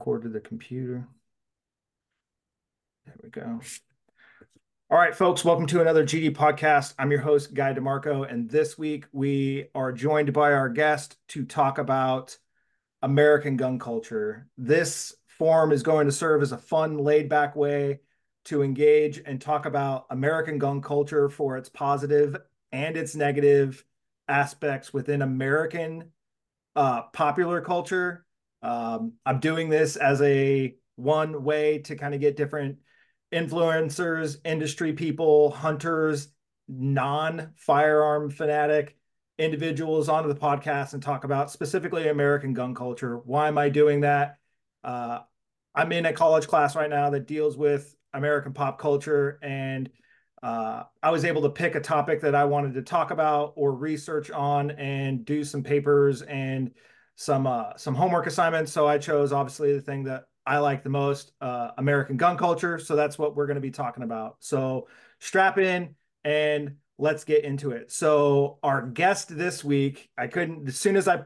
record to the computer. There we go. All right, folks, welcome to another GD podcast. I'm your host, Guy DeMarco, and this week we are joined by our guest to talk about American gun culture. This forum is going to serve as a fun, laid back way to engage and talk about American gun culture for its positive and its negative aspects within American uh, popular culture um, I'm doing this as a one way to kind of get different influencers, industry people, hunters, non firearm fanatic individuals onto the podcast and talk about specifically American gun culture. Why am I doing that? Uh, I'm in a college class right now that deals with American pop culture, and uh, I was able to pick a topic that I wanted to talk about or research on and do some papers and some uh, some homework assignments. So I chose obviously the thing that I like the most, uh, American gun culture. So that's what we're going to be talking about. So strap in and let's get into it. So our guest this week, I couldn't as soon as I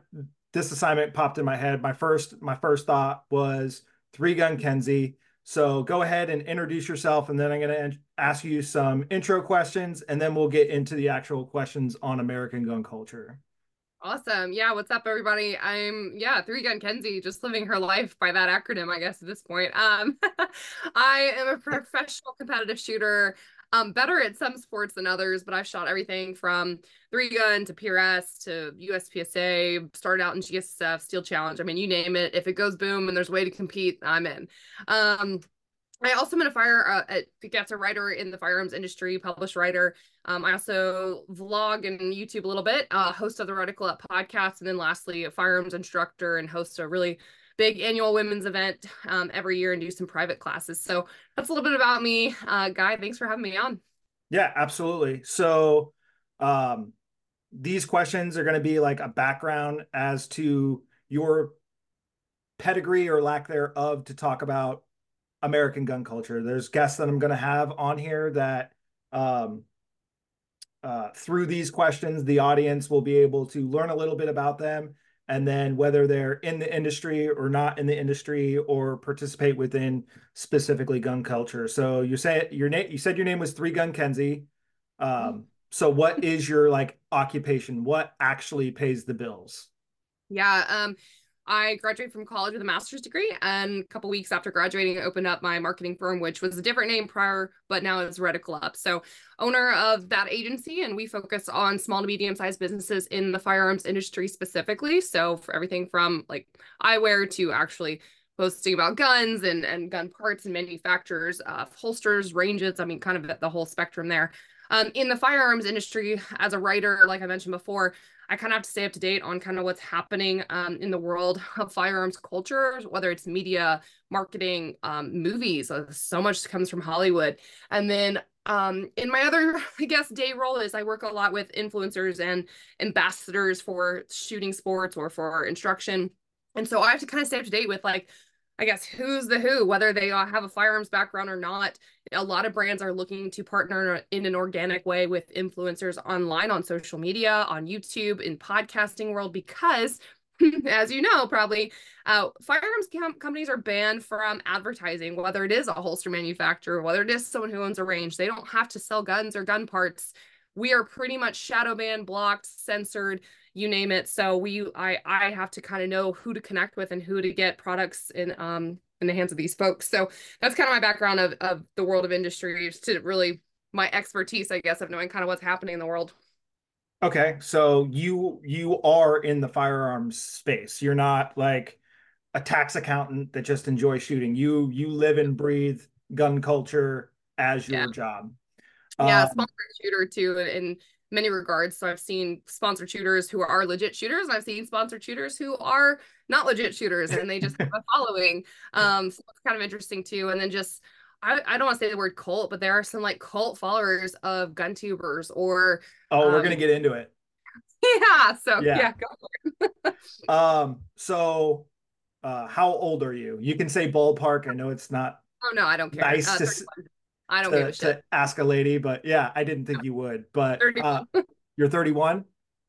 this assignment popped in my head, my first my first thought was Three Gun Kenzie. So go ahead and introduce yourself, and then I'm going to ask you some intro questions, and then we'll get into the actual questions on American gun culture. Awesome. Yeah. What's up, everybody? I'm, yeah, Three Gun Kenzie, just living her life by that acronym, I guess, at this point. Um, I am a professional competitive shooter. Um, better at some sports than others, but I've shot everything from three gun to PRS to USPSA, started out in GSF, Steel Challenge. I mean, you name it. If it goes boom and there's a way to compete, I'm in. Um, I also am a fire uh, I guess a writer in the firearms industry, published writer. Um, I also vlog and YouTube a little bit, uh, host of the Reticle Up podcast, and then lastly, a firearms instructor and host a really big annual women's event um, every year and do some private classes. So that's a little bit about me. Uh, Guy, thanks for having me on. Yeah, absolutely. So um, these questions are going to be like a background as to your pedigree or lack thereof to talk about American gun culture. There's guests that I'm going to have on here that um, uh, through these questions, the audience will be able to learn a little bit about them. And then whether they're in the industry or not in the industry or participate within specifically gun culture. So you say your name, you said your name was Three Gun Kenzie. Um, so what is your like occupation? What actually pays the bills? Yeah. Um, I graduated from college with a master's degree, and a couple weeks after graduating, I opened up my marketing firm, which was a different name prior, but now it's Reticle Up. So, owner of that agency, and we focus on small to medium sized businesses in the firearms industry specifically. So, for everything from like eyewear to actually posting about guns and and gun parts and manufacturers, uh, holsters, ranges. I mean, kind of the whole spectrum there. Um, in the firearms industry, as a writer, like I mentioned before, I kind of have to stay up to date on kind of what's happening um, in the world of firearms culture, whether it's media, marketing, um, movies. Uh, so much comes from Hollywood. And then um, in my other, I guess, day role is I work a lot with influencers and ambassadors for shooting sports or for instruction. And so I have to kind of stay up to date with like I guess who's the who, whether they have a firearms background or not. A lot of brands are looking to partner in an organic way with influencers online on social media, on YouTube, in podcasting world, because as you know, probably uh, firearms com- companies are banned from advertising, whether it is a holster manufacturer, whether it is someone who owns a range. They don't have to sell guns or gun parts. We are pretty much shadow banned, blocked, censored you name it. So we, I, I have to kind of know who to connect with and who to get products in, um, in the hands of these folks. So that's kind of my background of, of the world of industry to really my expertise, I guess, of knowing kind of what's happening in the world. Okay. So you, you are in the firearms space. You're not like a tax accountant that just enjoys shooting. You, you live and breathe gun culture as your yeah. job. Yeah. Um, sponsored shooter too. And, many regards. So I've seen sponsored shooters who are legit shooters. I've seen sponsored shooters who are not legit shooters and they just have a following. Um, so it's kind of interesting too. And then just I, I don't want to say the word cult, but there are some like cult followers of gun tubers or Oh, we're um, gonna get into it. Yeah. So yeah, yeah um, so uh how old are you? You can say ballpark. I know it's not Oh no, I don't care. Nice uh, to, I don't to, give a shit. To ask a lady, but yeah, I didn't think you would. But uh, you're 31.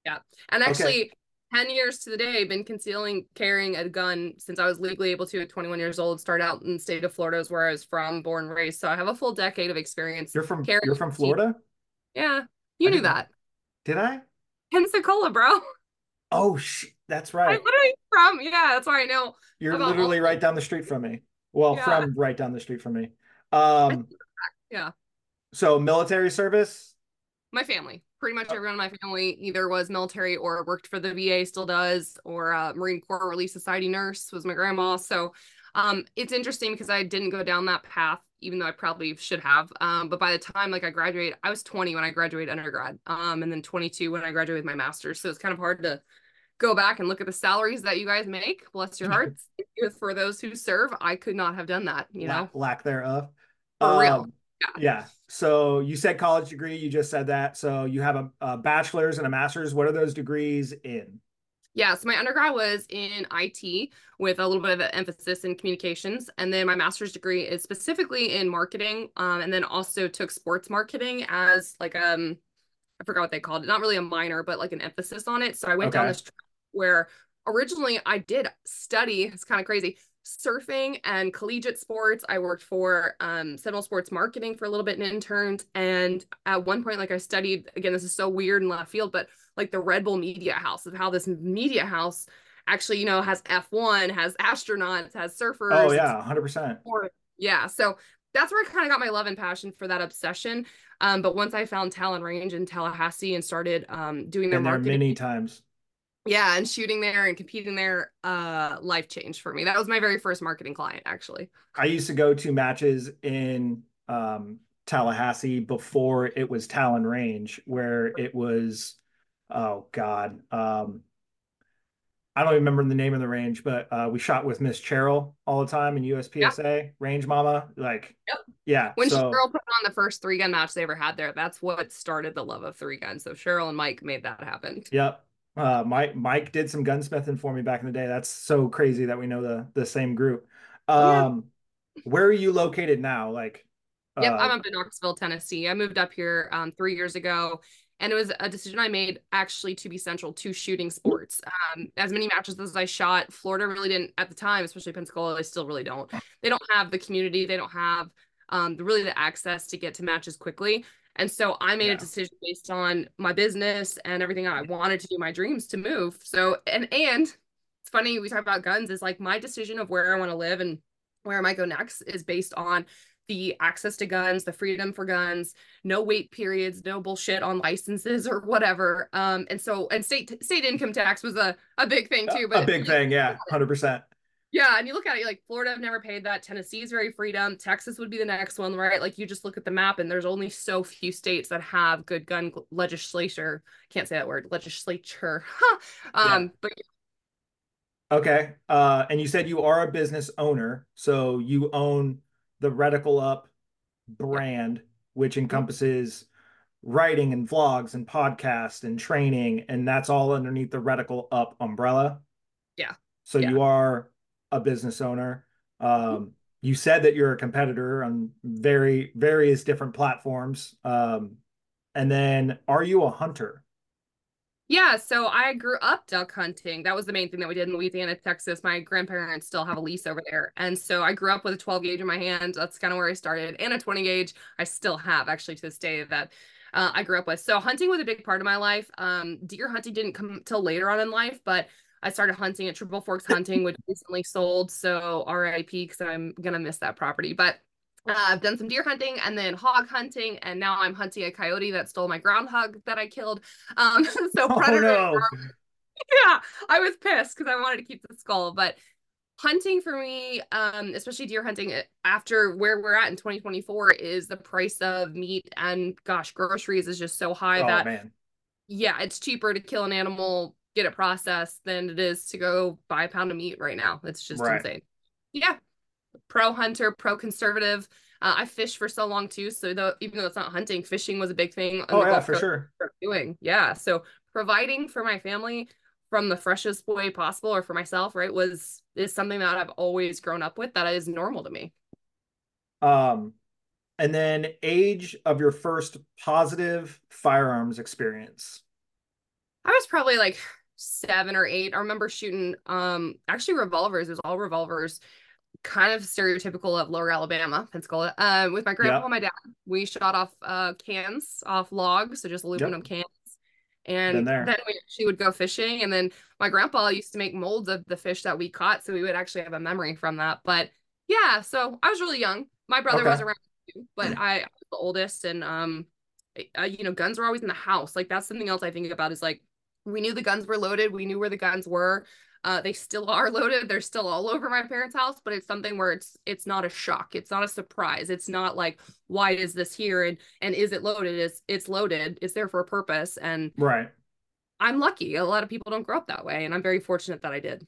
Yeah, and actually, okay. 10 years to the day been concealing carrying a gun since I was legally able to at 21 years old. start out in the state of Florida is where I was from, born raised. So I have a full decade of experience. You're from you're from Florida? Yeah. You I knew that. Did I? Pensacola, bro. Oh sh that's right. I'm literally from yeah, that's why I know. You're literally right down the street from me. Well, yeah. from right down the street from me. Um yeah. So military service? My family pretty much everyone in my family either was military or worked for the VA, still does, or uh, Marine Corps Relief Society nurse was my grandma. So um, it's interesting because I didn't go down that path, even though I probably should have. Um, but by the time like I graduated, I was 20 when I graduated undergrad, um, and then 22 when I graduated with my master's. So it's kind of hard to go back and look at the salaries that you guys make. Bless your hearts. for those who serve, I could not have done that. You know, lack, lack thereof. For um, real. Yeah. yeah. So you said college degree. You just said that. So you have a, a bachelor's and a master's. What are those degrees in? Yeah, so my undergrad was in IT with a little bit of an emphasis in communications, and then my master's degree is specifically in marketing, um, and then also took sports marketing as like um, I forgot what they called it, not really a minor, but like an emphasis on it. So I went okay. down this where originally I did study. It's kind of crazy surfing and collegiate sports. I worked for um, Seminole Sports Marketing for a little bit and interned. And at one point, like I studied, again, this is so weird in left field, but like the Red Bull Media House of how this media house actually, you know, has F1, has astronauts, has surfers. Oh, yeah, 100%. Yeah. So that's where I kind of got my love and passion for that obsession. Um, but once I found Talon Range in Tallahassee and started um, doing their Been marketing, many times yeah and shooting there and competing there uh life changed for me. That was my very first marketing client actually. I used to go to matches in um tallahassee before it was talon range where it was oh god um i don't remember the name of the range but uh we shot with miss cheryl all the time in uspsa range mama like yep. yeah when so, cheryl put on the first three gun match they ever had there that's what started the love of three guns. So cheryl and mike made that happen. Yep uh, Mike Mike did some gunsmithing for me back in the day. That's so crazy that we know the the same group. Um, yeah. where are you located now? Like, yep, uh, I'm up in Knoxville, Tennessee. I moved up here um, three years ago, and it was a decision I made actually to be central to shooting sports. Um, as many matches as I shot, Florida really didn't at the time, especially Pensacola. They still really don't. They don't have the community. They don't have um, really the access to get to matches quickly. And so I made yeah. a decision based on my business and everything I wanted to do, my dreams to move. So and and it's funny we talk about guns is like my decision of where I want to live and where I might go next is based on the access to guns, the freedom for guns, no wait periods, no bullshit on licenses or whatever. Um, and so and state state income tax was a, a big thing too. But a big thing, yeah, hundred percent. Yeah, and you look at it like Florida have never paid that. Tennessee is very freedom. Texas would be the next one, right? Like you just look at the map and there's only so few states that have good gun legislature. Can't say that word, legislature. um, yeah. but Okay. Uh, and you said you are a business owner, so you own the Reticle Up brand, which mm-hmm. encompasses writing and vlogs and podcasts and training, and that's all underneath the Reticle Up umbrella. Yeah. So yeah. you are a business owner. Um, you said that you're a competitor on very various different platforms. Um, and then, are you a hunter? Yeah, so I grew up duck hunting. That was the main thing that we did in Louisiana, Texas. My grandparents still have a lease over there. And so I grew up with a 12 gauge in my hand. That's kind of where I started. And a 20 gauge I still have actually to this day that uh, I grew up with. So hunting was a big part of my life. Um, deer hunting didn't come till later on in life, but I started hunting at Triple Forks Hunting, which recently sold. So RIP because I'm gonna miss that property. But uh, I've done some deer hunting and then hog hunting, and now I'm hunting a coyote that stole my groundhog that I killed. Um, so oh. No. Yeah, I was pissed because I wanted to keep the skull, but hunting for me, um, especially deer hunting uh, after where we're at in 2024 is the price of meat and gosh, groceries is just so high oh, that man. yeah, it's cheaper to kill an animal get it processed than it is to go buy a pound of meat right now. It's just right. insane. Yeah. Pro hunter, pro conservative. Uh, I fished for so long too. So though, even though it's not hunting, fishing was a big thing. Oh yeah, for sure. Doing yeah. So providing for my family from the freshest way possible, or for myself, right, was is something that I've always grown up with. That is normal to me. Um, and then age of your first positive firearms experience. I was probably like seven or eight. I remember shooting um actually revolvers. It was all revolvers, kind of stereotypical of lower Alabama, Pensacola. Um, with my grandpa and my dad. We shot off uh cans off logs, so just aluminum yep. cans. And then we she would go fishing. And then my grandpa used to make molds of the fish that we caught. So we would actually have a memory from that. But yeah, so I was really young. My brother okay. was around too, but I, I was the oldest and um uh, you know, guns were always in the house. Like that's something else I think about is like we knew the guns were loaded. We knew where the guns were. Uh, they still are loaded. They're still all over my parents' house, but it's something where it's it's not a shock. It's not a surprise. It's not like why is this here and and is it loaded? It's it's loaded. It's there for a purpose. And right. I'm lucky. A lot of people don't grow up that way, and I'm very fortunate that I did.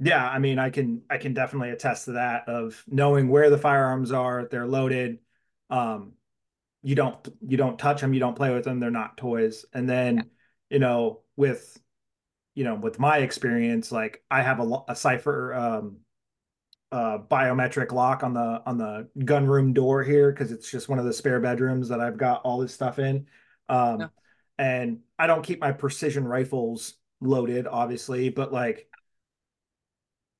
Yeah, I mean, I can I can definitely attest to that of knowing where the firearms are. They're loaded. Um, you don't you don't touch them. You don't play with them. They're not toys. And then. Yeah you know, with you know, with my experience, like I have a, a cipher um uh biometric lock on the on the gun room door here because it's just one of the spare bedrooms that I've got all this stuff in. Um yeah. and I don't keep my precision rifles loaded, obviously, but like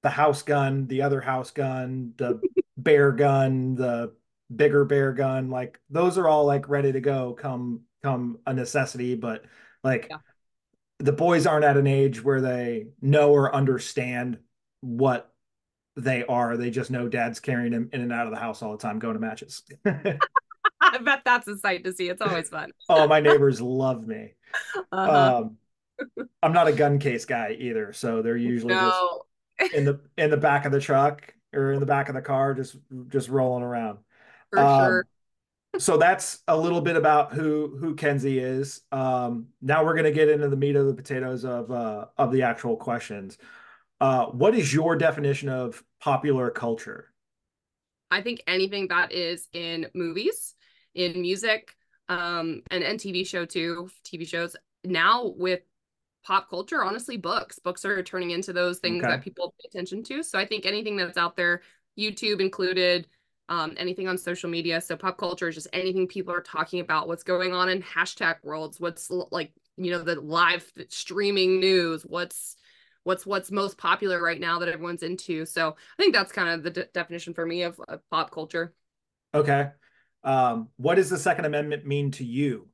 the house gun, the other house gun, the bear gun, the bigger bear gun, like those are all like ready to go come come a necessity, but like yeah. the boys aren't at an age where they know or understand what they are. They just know dad's carrying them in and out of the house all the time, going to matches. I bet that's a sight to see. It's always fun. oh, my neighbors love me. Uh-huh. Um, I'm not a gun case guy either, so they're usually no. just in the in the back of the truck or in the back of the car, just just rolling around. For um, sure so that's a little bit about who who Kenzie is. Um, now we're going to get into the meat of the potatoes of uh, of the actual questions. Uh, what is your definition of popular culture? I think anything that is in movies, in music, um, and and TV show too. TV shows now with pop culture, honestly, books. Books are turning into those things okay. that people pay attention to. So I think anything that's out there, YouTube included um, anything on social media. So pop culture is just anything people are talking about, what's going on in hashtag worlds, what's like, you know, the live streaming news, what's what's what's most popular right now that everyone's into. So I think that's kind of the de- definition for me of, of pop culture. Okay. Um, what does the Second Amendment mean to you?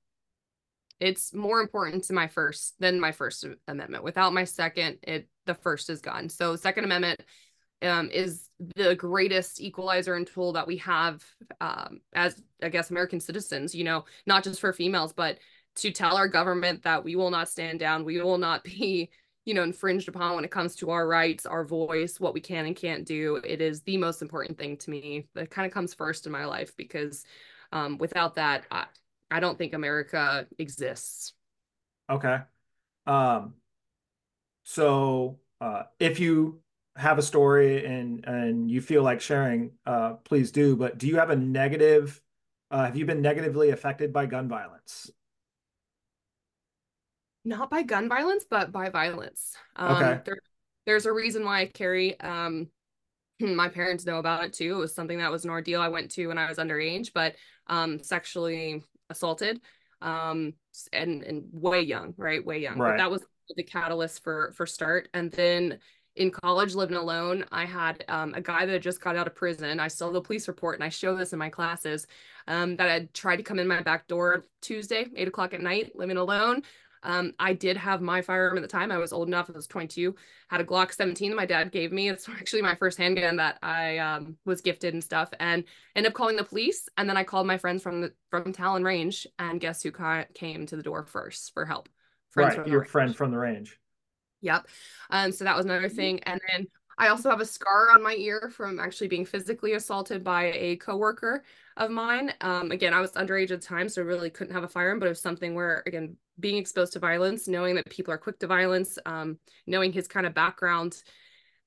It's more important to my first than my First Amendment. Without my second, it the first is gone. So Second Amendment um, is the greatest equalizer and tool that we have um, as, I guess, American citizens, you know, not just for females, but to tell our government that we will not stand down, we will not be, you know, infringed upon when it comes to our rights, our voice, what we can and can't do. It is the most important thing to me. That kind of comes first in my life because um, without that, I, I don't think America exists. Okay. Um, so uh, if you have a story and and you feel like sharing, uh, please do. But do you have a negative? Uh, have you been negatively affected by gun violence? Not by gun violence, but by violence. Um, okay. There, there's a reason why I carry. Um, my parents know about it too. It was something that was an ordeal I went to when I was underage, but um, sexually assaulted, um, and and way young, right, way young. Right. But that was the catalyst for for start, and then in college living alone i had um, a guy that just got out of prison. I still have the police report and i show this in my classes um, that had tried to come in my back door tuesday 8 o'clock at night living alone. Um, i did have my firearm at the time. I was old enough i was 22 had a glock 17 that my dad gave me. It's actually my first handgun that i um, was gifted and stuff and ended up calling the police. And then i called my friends from the from talon range and guess who ca- came to the door first for help? Friends right your friend from the range Yep. Um, so that was another thing. And then I also have a scar on my ear from actually being physically assaulted by a coworker of mine. Um, again, I was underage at the time, so really couldn't have a firearm, but it was something where, again, being exposed to violence, knowing that people are quick to violence, um, knowing his kind of background,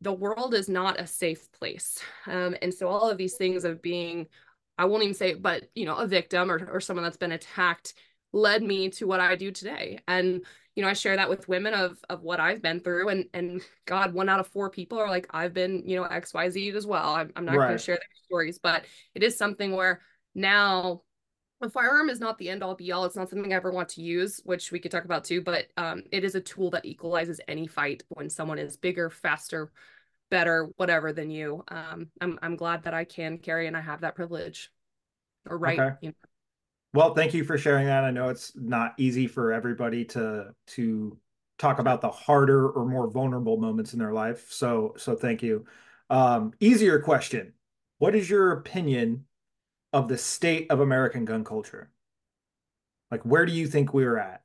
the world is not a safe place. Um, and so all of these things of being, I won't even say, but you know, a victim or, or someone that's been attacked led me to what I do today. And you know, I share that with women of of what I've been through, and and God, one out of four people are like, I've been, you know, X Y Z as well. I'm, I'm not right. going to share their stories, but it is something where now a firearm is not the end all be all. It's not something I ever want to use, which we could talk about too, but um, it is a tool that equalizes any fight when someone is bigger, faster, better, whatever than you. Um, I'm, I'm glad that I can carry and I have that privilege or right. Okay. You know. Well, thank you for sharing that. I know it's not easy for everybody to, to talk about the harder or more vulnerable moments in their life. So, so thank you. Um, easier question. What is your opinion of the state of American gun culture? Like, where do you think we're at?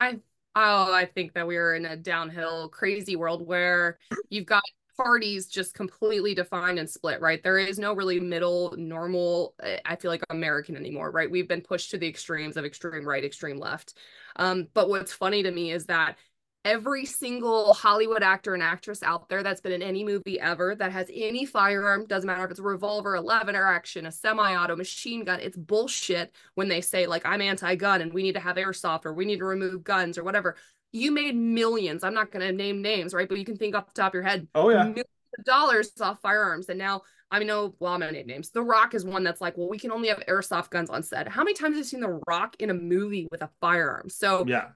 I oh, I think that we're in a downhill, crazy world where you've got parties just completely defined and split, right? There is no really middle, normal, eh, I feel like American anymore, right? We've been pushed to the extremes of extreme right, extreme left. Um, but what's funny to me is that every single Hollywood actor and actress out there that's been in any movie ever that has any firearm, doesn't matter if it's a revolver, lever action, a semi-auto, machine gun, it's bullshit when they say like I'm anti-gun and we need to have airsoft or we need to remove guns or whatever. You made millions. I'm not going to name names, right? But you can think off the top of your head. Oh yeah. Millions of dollars off firearms and now I know, well, I'm gonna name names. The Rock is one that's like, well, we can only have airsoft guns on set. How many times have you seen The Rock in a movie with a firearm? So yeah,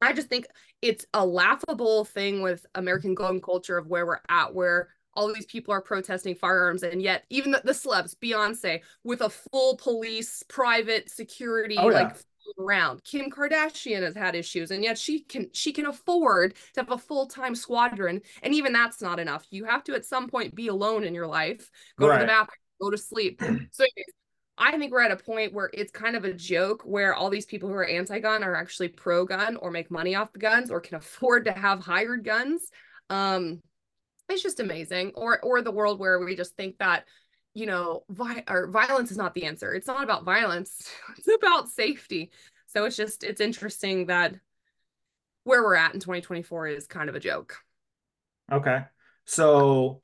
I just think it's a laughable thing with American gun culture of where we're at, where all these people are protesting firearms, and yet even the, the celebs, Beyonce, with a full police, private security, oh, yeah. like around. Kim Kardashian has had issues, and yet she can she can afford to have a full time squadron, and even that's not enough. You have to at some point be alone in your life, go right. to the bathroom, go to sleep. so, I think we're at a point where it's kind of a joke where all these people who are anti-gun are actually pro-gun or make money off the guns or can afford to have hired guns. Um, it's just amazing. Or or the world where we just think that you know vi- or violence is not the answer. It's not about violence. It's about safety. So it's just it's interesting that where we're at in 2024 is kind of a joke. Okay. So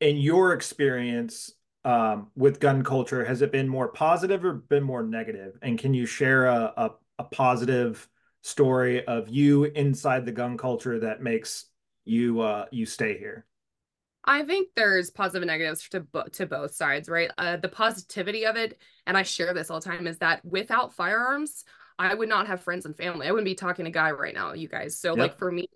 in your experience um, with gun culture, has it been more positive or been more negative? And can you share a, a, a positive story of you inside the gun culture that makes you uh, you stay here? I think there's positive and negatives to bo- to both sides, right? Uh, the positivity of it, and I share this all the time, is that without firearms, I would not have friends and family. I wouldn't be talking to Guy right now, you guys. So, yep. like for me,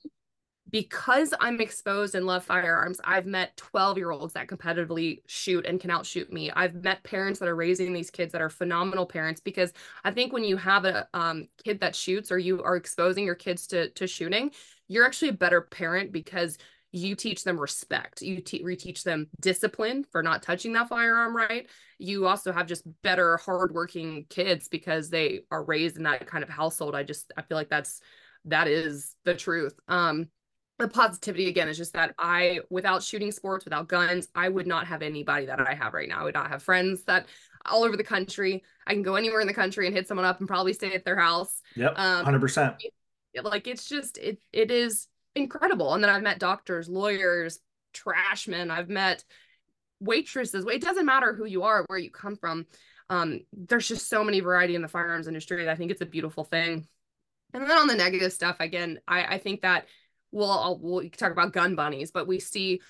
because I'm exposed and love firearms, I've met 12 year olds that competitively shoot and can outshoot me. I've met parents that are raising these kids that are phenomenal parents because I think when you have a um, kid that shoots or you are exposing your kids to, to shooting, you're actually a better parent because you teach them respect. You te- reteach them discipline for not touching that firearm right. You also have just better, hardworking kids because they are raised in that kind of household. I just, I feel like that's, that is the truth. Um, the positivity again is just that I, without shooting sports, without guns, I would not have anybody that I have right now. I would not have friends that all over the country. I can go anywhere in the country and hit someone up and probably stay at their house. Yep, hundred um, percent. Like it's just it it is incredible. And then I've met doctors, lawyers, trashmen. I've met waitresses. It doesn't matter who you are, where you come from. Um, there's just so many variety in the firearms industry. I think it's a beautiful thing. And then on the negative stuff, again, I, I think that we'll, we'll talk about gun bunnies, but we see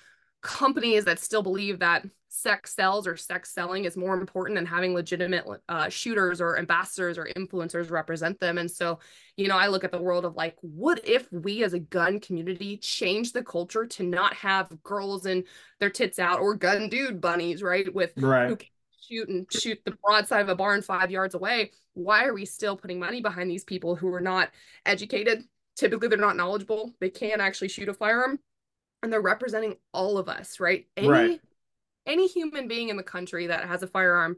companies that still believe that sex sells or sex selling is more important than having legitimate uh, shooters or ambassadors or influencers represent them. And so, you know, I look at the world of like, what if we as a gun community change the culture to not have girls and their tits out or gun dude bunnies, right? With right. shoot and shoot the broadside of a barn five yards away. Why are we still putting money behind these people who are not educated, typically they're not knowledgeable they can't actually shoot a firearm and they're representing all of us right any right. any human being in the country that has a firearm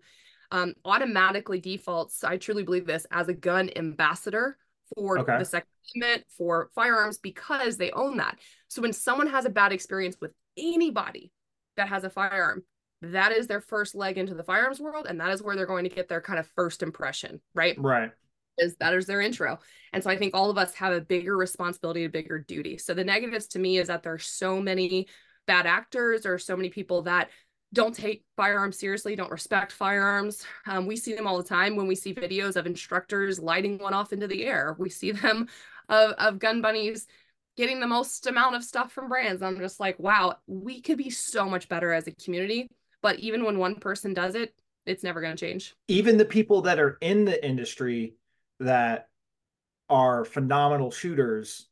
um, automatically defaults i truly believe this as a gun ambassador for okay. the second amendment for firearms because they own that so when someone has a bad experience with anybody that has a firearm that is their first leg into the firearms world and that is where they're going to get their kind of first impression right right is that is their intro. And so I think all of us have a bigger responsibility, a bigger duty. So the negatives to me is that there's so many bad actors or so many people that don't take firearms seriously, don't respect firearms. Um, we see them all the time when we see videos of instructors lighting one off into the air. We see them of, of gun bunnies getting the most amount of stuff from brands. I'm just like, wow, we could be so much better as a community. But even when one person does it, it's never going to change. Even the people that are in the industry that are phenomenal shooters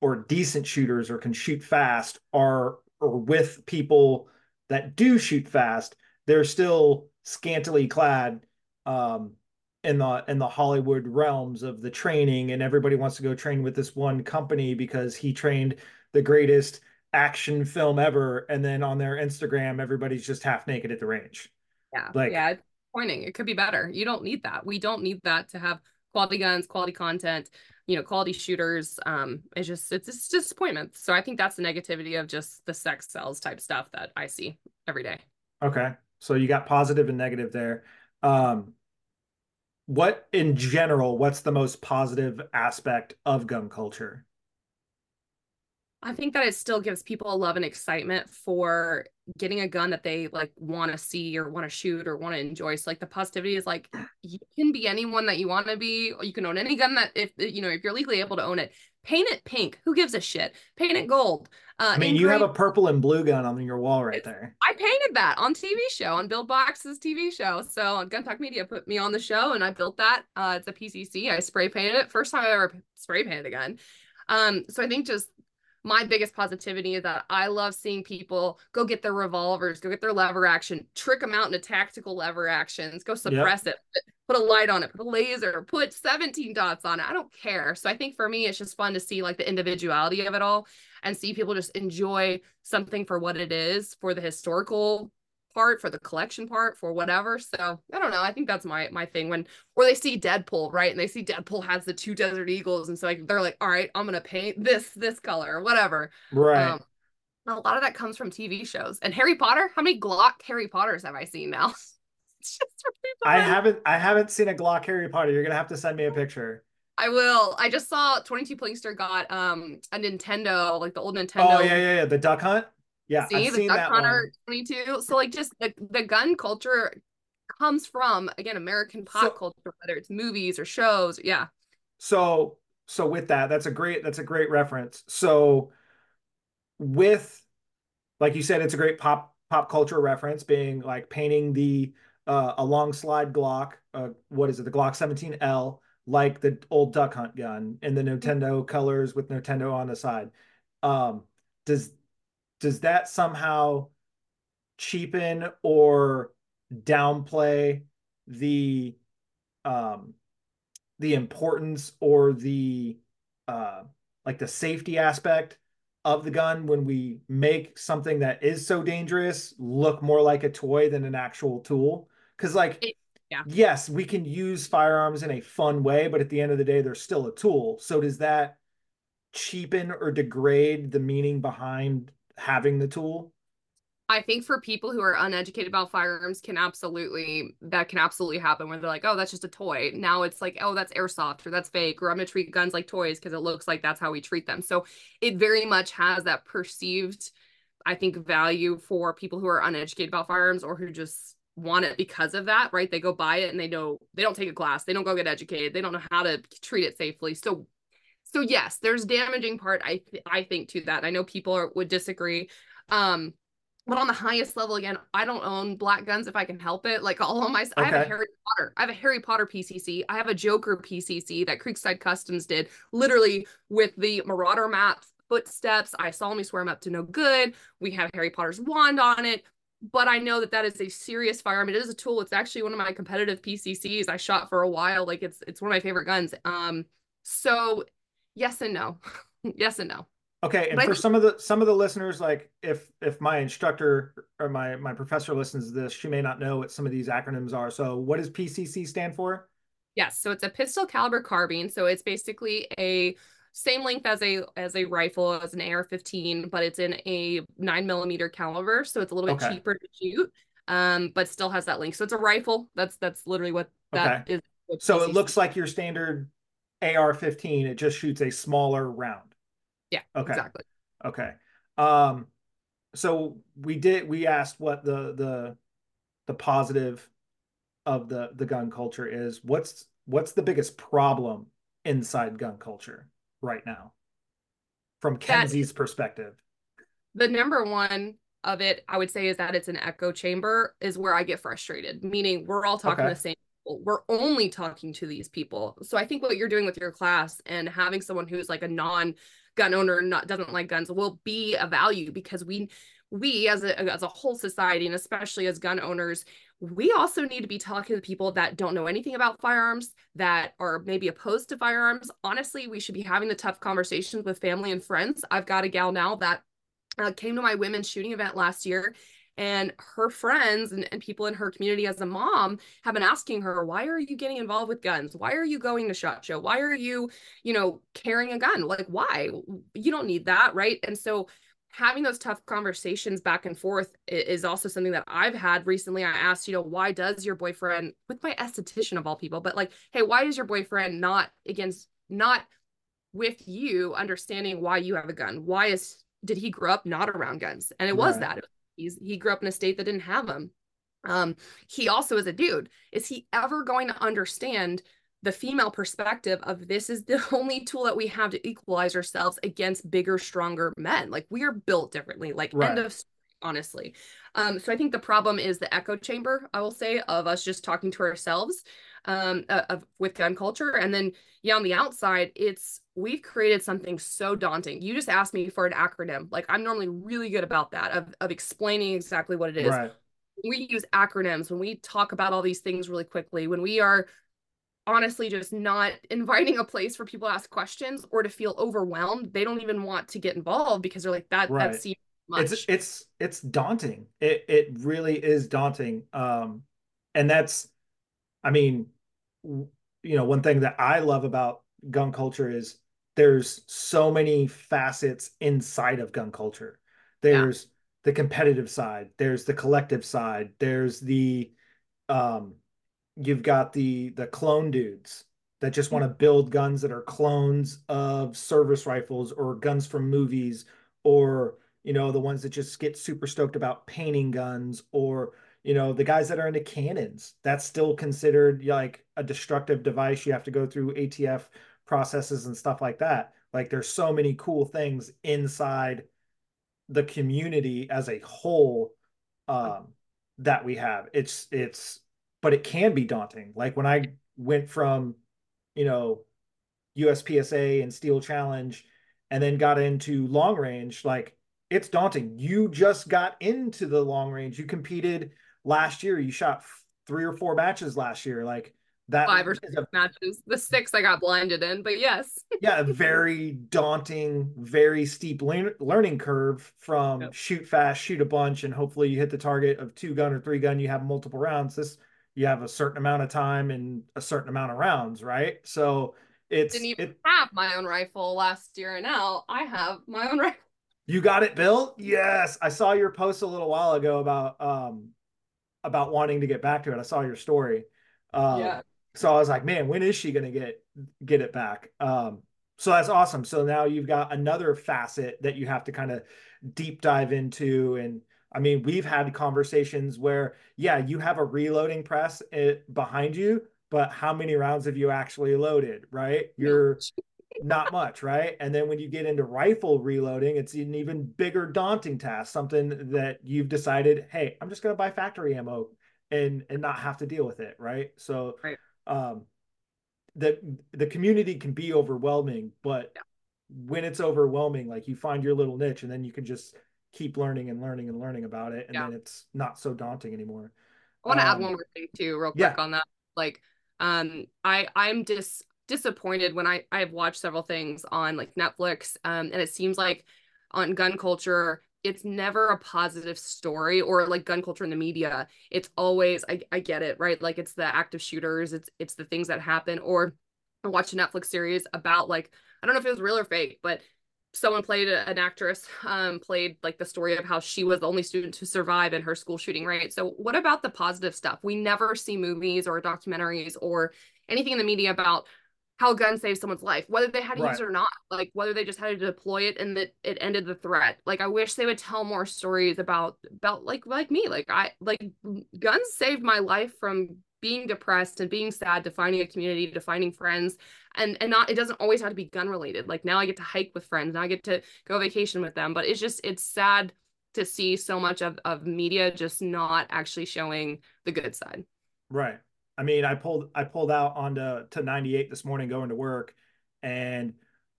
or decent shooters or can shoot fast are or with people that do shoot fast, they're still scantily clad um, in the in the Hollywood realms of the training, and everybody wants to go train with this one company because he trained the greatest action film ever, and then on their Instagram, everybody's just half naked at the range. Yeah, like yeah, it's pointing. It could be better. You don't need that. We don't need that to have quality guns, quality content, you know, quality shooters. Um, it's just it's just disappointment. So I think that's the negativity of just the sex sells type stuff that I see every day. Okay. So you got positive and negative there. Um, what in general, what's the most positive aspect of gun culture? I think that it still gives people a love and excitement for getting a gun that they like want to see or want to shoot or want to enjoy. So like the positivity is like you can be anyone that you want to be. You can own any gun that if you know if you're legally able to own it. Paint it pink. Who gives a shit? Paint it gold. Uh, I mean, you have a purple and blue gun on your wall right there. I painted that on TV show on Bill Box's TV show. So Gun Talk Media put me on the show, and I built that. Uh, it's a PCC. I spray painted it. First time I ever spray painted a gun. Um, so I think just my biggest positivity is that I love seeing people go get their revolvers, go get their lever action, trick them out into tactical lever actions, go suppress yep. it, put a light on it, put a laser, put 17 dots on it. I don't care. So I think for me, it's just fun to see like the individuality of it all and see people just enjoy something for what it is for the historical part for the collection part for whatever. So i don't know. I think that's my my thing when or they see deadpool right? And they see deadpool has the two desert eagles. And so like they're like all right i'm gonna paint this this color or whatever. Right. Um, a lot of that comes from tv shows. And harry potter? How many glock harry potters have i seen now? I haven't i haven't seen a glock harry potter. You're gonna have to send me a picture. I will. I just saw 22 Plinkster got um a Nintendo, like the old Nintendo. Oh yeah, yeah, yeah. The Duck Hunt. Yeah, See, I've the Duck Hunter 22. So like just the, the gun culture comes from again American pop so, culture, whether it's movies or shows. Yeah. So so with that, that's a great that's a great reference. So with like you said, it's a great pop pop culture reference, being like painting the uh, a long slide Glock. Uh, what is it? The Glock 17L, like the old Duck Hunt gun in the Nintendo colors with Nintendo on the side. Um, does does that somehow cheapen or downplay the um the importance or the uh like the safety aspect of the gun when we make something that is so dangerous look more like a toy than an actual tool because like it, yeah. yes we can use firearms in a fun way but at the end of the day they're still a tool so does that cheapen or degrade the meaning behind having the tool I think for people who are uneducated about firearms can absolutely that can absolutely happen where they're like, oh, that's just a toy. Now it's like, oh, that's airsoft or that's fake, or I'm gonna treat guns like toys because it looks like that's how we treat them. So it very much has that perceived, I think, value for people who are uneducated about firearms or who just want it because of that, right? They go buy it and they know they don't take a class, they don't go get educated, they don't know how to treat it safely. So so yes, there's damaging part I th- I think to that. I know people are, would disagree. Um, but on the highest level, again, I don't own black guns if I can help it. Like all of my, okay. I have a Harry Potter, I have a Harry Potter PCC, I have a Joker PCC that Creekside Customs did, literally with the Marauder map footsteps. I solemnly swear I'm up to no good. We have Harry Potter's wand on it, but I know that that is a serious firearm. It is a tool. It's actually one of my competitive PCCs. I shot for a while. Like it's it's one of my favorite guns. Um, so yes and no. yes and no. Okay, and but for some of the some of the listeners, like if if my instructor or my my professor listens to this, she may not know what some of these acronyms are. So, what does PCC stand for? Yes, so it's a pistol caliber carbine. So it's basically a same length as a as a rifle as an AR-15, but it's in a nine millimeter caliber, so it's a little bit okay. cheaper to shoot, um, but still has that length. So it's a rifle. That's that's literally what that okay. is. So it looks like your standard AR-15. It just shoots a smaller round. Yeah. Okay. Exactly. Okay. Um, so we did. We asked what the the the positive of the the gun culture is. What's what's the biggest problem inside gun culture right now, from Kenzie's that, perspective? The number one of it, I would say, is that it's an echo chamber, is where I get frustrated, meaning we're all talking okay. the same. We're only talking to these people. So I think what you're doing with your class and having someone who's like a non gun owner not doesn't like guns will be a value because we we as a as a whole society and especially as gun owners we also need to be talking to people that don't know anything about firearms that are maybe opposed to firearms honestly we should be having the tough conversations with family and friends i've got a gal now that uh, came to my women's shooting event last year and her friends and, and people in her community as a mom have been asking her why are you getting involved with guns why are you going to shot show why are you you know carrying a gun like why you don't need that right and so having those tough conversations back and forth is also something that I've had recently. I asked, you know, why does your boyfriend, with my esthetician of all people, but like, hey, why does your boyfriend not against, not with you understanding why you have a gun? Why is, did he grow up not around guns? And it was right. that. He's, he grew up in a state that didn't have them. Um, he also is a dude. Is he ever going to understand the female perspective of this is the only tool that we have to equalize ourselves against bigger stronger men like we are built differently like right. end of story, honestly um so i think the problem is the echo chamber i will say of us just talking to ourselves um uh, of with gun culture and then yeah on the outside it's we've created something so daunting you just asked me for an acronym like i'm normally really good about that of, of explaining exactly what it is right. we use acronyms when we talk about all these things really quickly when we are honestly just not inviting a place for people to ask questions or to feel overwhelmed. They don't even want to get involved because they're like that right. that seems much. It's it's it's daunting. It it really is daunting. Um and that's I mean you know one thing that I love about gun culture is there's so many facets inside of gun culture. There's yeah. the competitive side, there's the collective side, there's the um you've got the the clone dudes that just want to build guns that are clones of service rifles or guns from movies or you know the ones that just get super stoked about painting guns or you know the guys that are into cannons that's still considered like a destructive device you have to go through atf processes and stuff like that like there's so many cool things inside the community as a whole um, that we have it's it's but it can be daunting. Like when I went from, you know, USPSA and Steel Challenge and then got into long range, like it's daunting. You just got into the long range. You competed last year. You shot three or four matches last year. Like that five or six a, matches. The six I got blinded in, but yes. yeah, very daunting, very steep le- learning curve from yep. shoot fast, shoot a bunch, and hopefully you hit the target of two gun or three gun. You have multiple rounds. This you have a certain amount of time and a certain amount of rounds, right? So it's didn't even it, have my own rifle last year, and now I have my own rifle. You got it built? Yes. I saw your post a little while ago about um about wanting to get back to it. I saw your story. Um, yeah. So I was like, man, when is she gonna get get it back? Um, so that's awesome. So now you've got another facet that you have to kind of deep dive into and I mean, we've had conversations where, yeah, you have a reloading press eh, behind you, but how many rounds have you actually loaded, right? You're not much, right? And then when you get into rifle reloading, it's an even bigger daunting task, something that you've decided, hey, I'm just going to buy factory ammo and and not have to deal with it, right? So right. um the the community can be overwhelming, but yeah. when it's overwhelming, like you find your little niche and then you can just keep learning and learning and learning about it and yeah. then it's not so daunting anymore i want to um, add one more thing too real quick yeah. on that like um i i'm dis disappointed when i i've watched several things on like netflix um and it seems like on gun culture it's never a positive story or like gun culture in the media. It's always i, I get it right? Like it's the active shooters it's it's the things that happen or i watched a netflix series about like i don't know if it was real or fake but someone played a, an actress um played like the story of how she was the only student to survive in her school shooting right? So what about the positive stuff? We never see movies or documentaries or anything in the media about how a gun saved someone's life whether they had to right. use it or not like whether they just had to deploy it and that it ended the threat like i wish they would tell more stories about about like like me like i like guns saved my life from being depressed and being sad to finding a community to finding friends and and not it doesn't always have to be gun related like now i get to hike with friends now i get to go vacation with them but it's just it's sad to see so much of, of media just not actually showing the good side. Right. I mean, I pulled I pulled out onto to 98 this morning going to work, and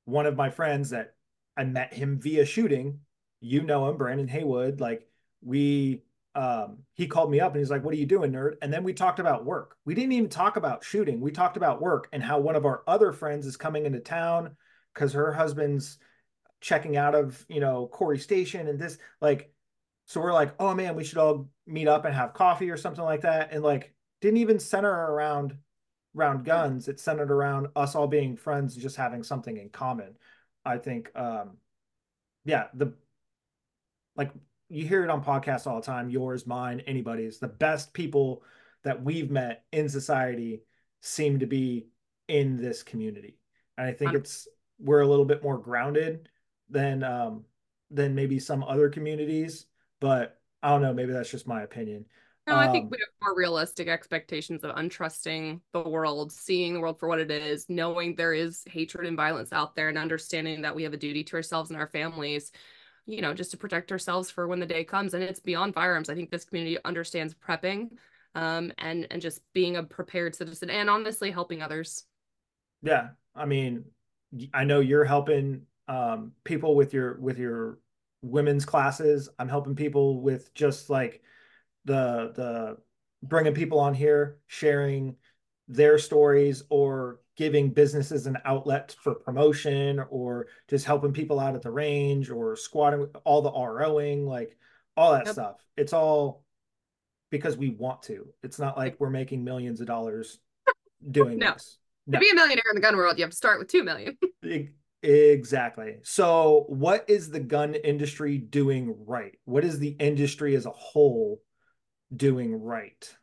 one of my friends that I met him via shooting, you know him, Brandon Haywood, like we um he called me up and he's like, What are you doing, nerd? And then we talked about work. We didn't even talk about shooting. We talked about work and how one of our other friends is coming into town because her husband's checking out of you know Corry Station and this like so we're like oh man we should all meet up and have coffee or something like that and like didn't even center around around guns. It centered around us all being friends and just having something in common. I think um yeah the like you hear it on podcasts all the time yours mine anybody's. The best people that we've met in society seem to be in this community. And I think it's we're a little bit more grounded than um than maybe some other communities but i don't know maybe that's just my opinion no i think um, we have more realistic expectations of untrusting the world seeing the world for what it is knowing there is hatred and violence out there and understanding that we have a duty to ourselves and our families you know just to protect ourselves for when the day comes. And it's beyond firearms. I think this community understands prepping um and and just being a prepared citizen and honestly helping others. Yeah. I mean I know you're helping um, people with your with your women's classes. I'm helping people with just like the the bringing people on here, sharing their stories, or giving businesses an outlet for promotion, or just helping people out at the range, or squatting all the ROing, like all that yep. stuff. It's all because we want to. It's not like we're making millions of dollars doing no. this. No. To be a millionaire in the gun world, you have to start with two million. exactly. So, what is the gun industry doing right? What is the industry as a whole doing right?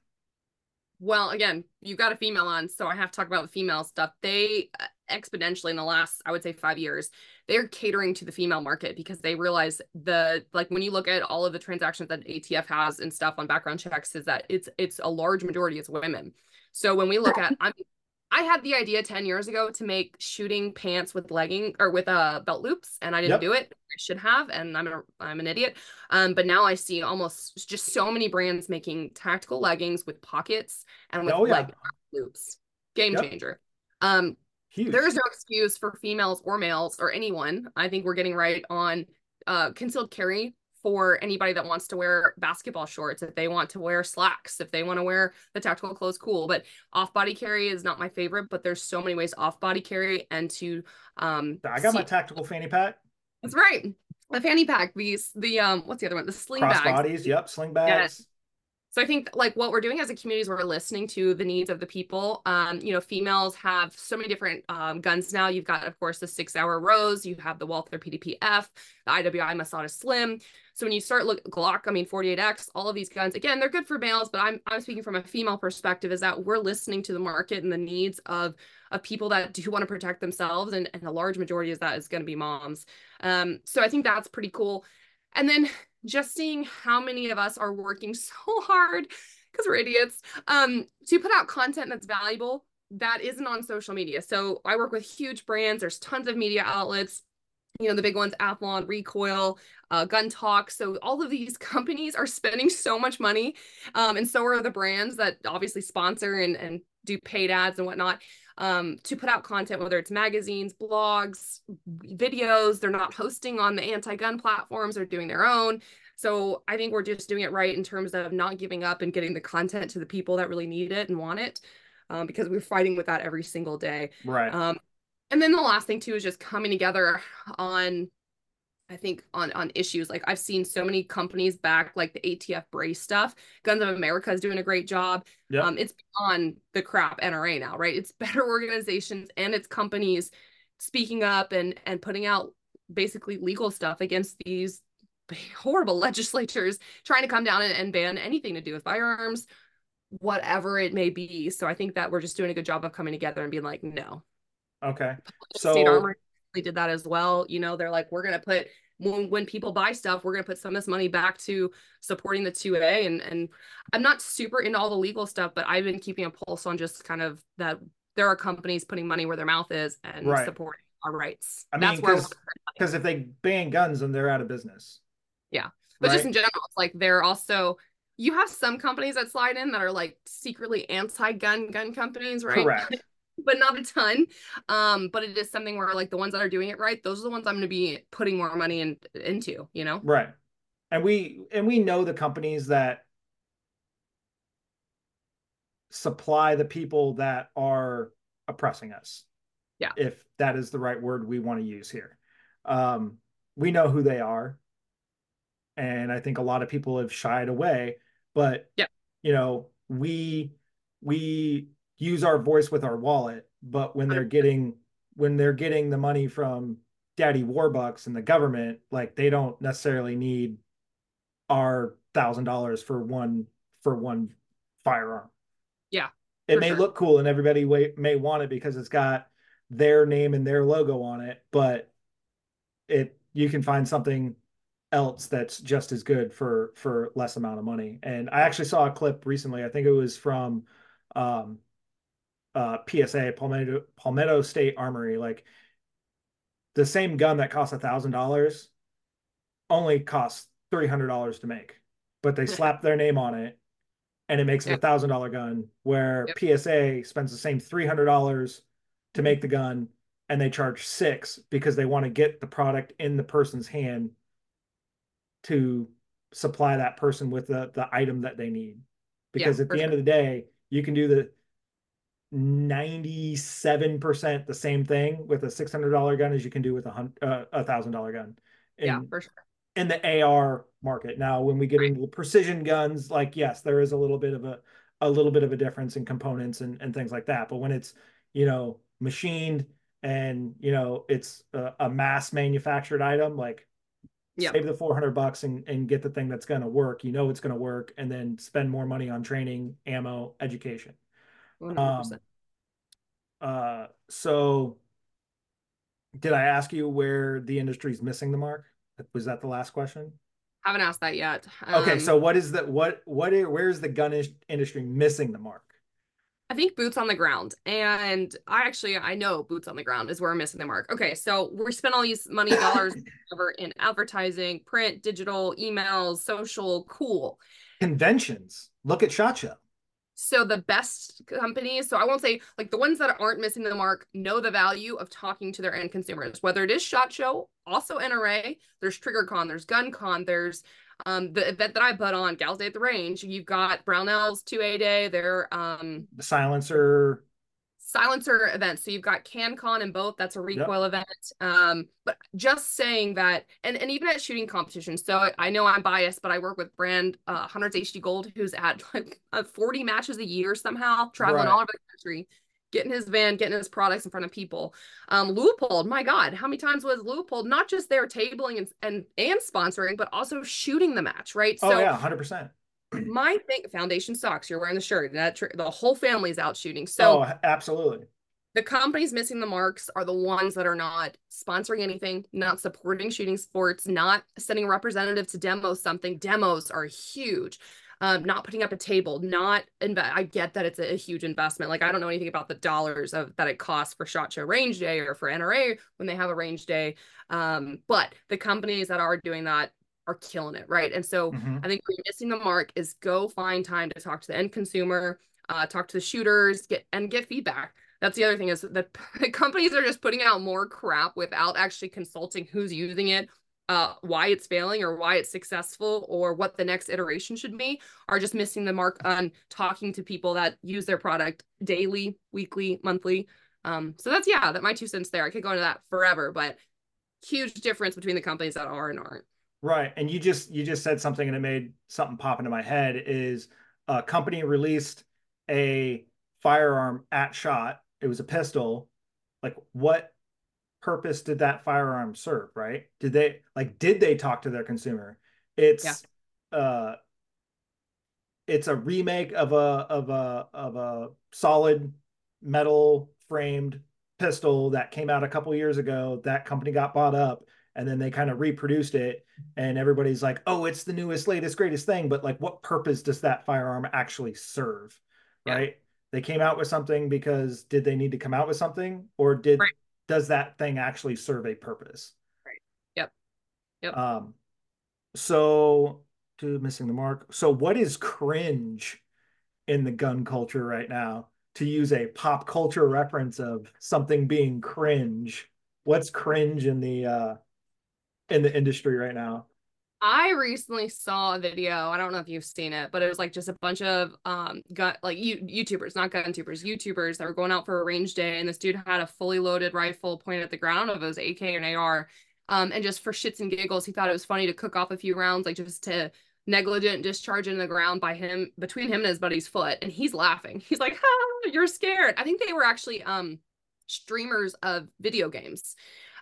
Well, again, you've got a female on, so I have to talk about the female stuff. They uh, exponentially in the last, I would say, five years, they're catering to the female market because they realize the like when you look at all of the transactions that ATF has and stuff on background checks, is that it's it's a large majority it's women. So when we look at, I'm I had the idea 10 years ago to make shooting pants with legging or with uh belt loops and I didn't yep. do it. I should have and I'm a, I'm an idiot. Um but now I see almost just so many brands making tactical leggings with pockets and with oh, yeah. leg loops. Game yep. changer. Um Huge. there is no excuse for females or males or anyone. I think we're getting right on uh concealed carry for anybody that wants to wear basketball shorts, if they want to wear slacks, if they want to wear the tactical clothes, cool. But off body carry is not my favorite, but there's so many ways off body carry and to um I got see- my tactical fanny pack. That's right. The fanny pack, these the um what's the other one? The sling Cross bags. bodies, yep, sling bags. Yes. So I think like what we're doing as a community is we're listening to the needs of the people. Um, you know, females have so many different um, guns now. You've got, of course, the SIG Sauer Rose. You have the Walther PDP-F, the IWI Masada Slim. So when you start look Glock, I mean 48X, all of these guns, again, they're good for males, but I'm I'm speaking from a female perspective, is that we're listening to the market and the needs of of people that do want to protect themselves. And, and a large majority of that is going to be moms. Um, so I think that's pretty cool. And then just seeing how many of us are working so hard because we're idiots um, to put out content that's valuable that isn't on social media. So I work with huge brands. There's tons of media outlets. You know, the big ones, Athlon, Recoil, uh, Gun Talk. So all of these companies are spending so much money. Um, and so are the brands that obviously sponsor and, and do paid ads and whatnot um, to put out content, whether it's magazines, blogs, videos. They're not hosting on the anti gun platforms, they're doing their own. So I think we're just doing it right in terms of not giving up and getting the content to the people that really need it and want it. Um, because we're fighting with that every single day. Right. Um, and then the last thing too is just coming together on I think on on issues like I've seen so many companies back like the ATF brace stuff. Guns of America is doing a great job. Yep. Um, it's on the crap NRA now, right? It's better organizations and it's companies speaking up and and putting out basically legal stuff against these horrible legislatures trying to come down and, and ban anything to do with firearms, whatever it may be. So I think that we're just doing a good job of coming together and being like, no. Okay. So State Did that as well. You know, they're like, we're going to put when, when people buy stuff, we're going to put some of this money back to supporting the 2A. And, and I'm not super into all the legal stuff, but I've been keeping a pulse on just kind of that there are companies putting money where their mouth is and right. supporting our rights. I mean, because if they ban guns, then they're out of business. Yeah. But right? just in general, it's like they're also you have some companies that slide in that are like secretly anti-gun gun companies, right? Correct. But not a ton. Um, but it is something where like the ones that are doing it right, those are the ones I'm going to be putting more money in, into, you know? Right. And we and we know the companies that supply the people that are oppressing us. Yeah. If that is the right word we want to use here. Um, we know who they are. And I think a lot of people have shied away, but yeah, you know, we we use our voice with our wallet, but when they're getting when they're getting the money from daddy warbucks and the government, like they don't necessarily need our thousand dollars for one for one firearm. Yeah. It may sure. look cool and everybody may want it because it's got their name and their logo on it, but it you can find something else that's just as good for for less amount of money. And I actually saw a clip recently. I think it was from um, uh, PSA Palmetto Palmetto State Armory. Like the same gun that costs a thousand dollars only costs three hundred dollars to make, but they slap their name on it and it makes it a thousand dollar gun where yep. PSA spends the same three hundred dollars to make the gun and they charge six because they want to get the product in the person's hand to supply that person with the, the item that they need. Because yeah, at the sure. end of the day, you can do the 97% the same thing with a $600 gun as you can do with a uh, a thousand dollar gun. In, yeah, for sure. In the AR market. Now, when we get right. into the precision guns, like, yes, there is a little bit of a, a little bit of a difference in components and, and things like that. But when it's, you know, machined and you know it's a, a mass manufactured item like yep. save the 400 bucks and, and get the thing that's going to work you know it's going to work and then spend more money on training ammo education 100%. Um, uh, so did i ask you where the industry is missing the mark was that the last question haven't asked that yet um, okay so what is that what what where's the gun industry missing the mark I think boots on the ground. And I actually I know boots on the ground is where I'm missing the mark. Okay, so we spend all these money dollars in advertising, print, digital, emails, social, cool. Conventions. Look at SHOT Show. So the best companies, so I won't say like the ones that aren't missing the mark know the value of talking to their end consumers, whether it is SHOT Show, also NRA, there's TriggerCon, there's GunCon, there's um, the event that I put on, Gals Day at the Range, you've got Brownells 2A Day, they're um the silencer silencer events. So you've got CanCon and both. That's a recoil yep. event. Um, but just saying that, and, and even at shooting competitions. So I know I'm biased, but I work with brand uh, Hunters HD Gold, who's at like uh, 40 matches a year somehow, traveling right. all over the country getting his van, getting his products in front of people. Um, Leupold, my God, how many times was Leupold not just there tabling and and, and sponsoring, but also shooting the match, right? Oh so, yeah, hundred percent. My thing, Foundation Stocks, you're wearing the shirt. That tr- the whole family's out shooting. So oh, absolutely. The companies missing the marks are the ones that are not sponsoring anything, not supporting shooting sports, not sending a representative to demo something. Demos are huge um, not putting up a table, not invest. I get that it's a, a, huge investment. Like I don't know anything about the dollars of that it costs for Shot Show Range Day or for NRA when they have a range day. Um, but the companies that are doing that are killing it, right? And so mm-hmm. I think we're missing the mark is go find time to talk to the end consumer, uh, talk to the shooters, get and get feedback. That's the other thing is that companies are just putting out more crap without actually consulting who's using it uh, why it's failing or why it's successful or what the next iteration should be are just missing the mark on talking to people that use their product daily, weekly, monthly. Um, so that's yeah, that my two cents there. I could go into that forever, but huge difference between the companies that are and aren't. Right, and you just you just said something and it made something pop into my head. Is a company released a firearm at shot? It was a pistol. Like what purpose did that firearm serve right did they like did they talk to their consumer it's yeah. uh it's a remake of a of a of a solid metal framed pistol that came out a couple years ago that company got bought up and then they kind of reproduced it and everybody's like oh it's the newest latest greatest thing but like what purpose does that firearm actually serve yeah. right they came out with something because did they need to come out with something or did right does that thing actually serve a purpose? Right. Yep. Yep. Um, so to missing the mark. So what is cringe in the gun culture right now? To use a pop culture reference of something being cringe, what's cringe in the uh in the industry right now? I recently saw a video. I don't know if you've seen it, but it was like just a bunch of um gun like you YouTubers, not gun tubers, YouTubers that were going out for a range day, and this dude had a fully loaded rifle pointed at the ground of his AK and AR. Um, and just for shits and giggles, he thought it was funny to cook off a few rounds, like just to negligent discharge in the ground by him between him and his buddy's foot, and he's laughing. He's like, "Ha, you're scared." I think they were actually um streamers of video games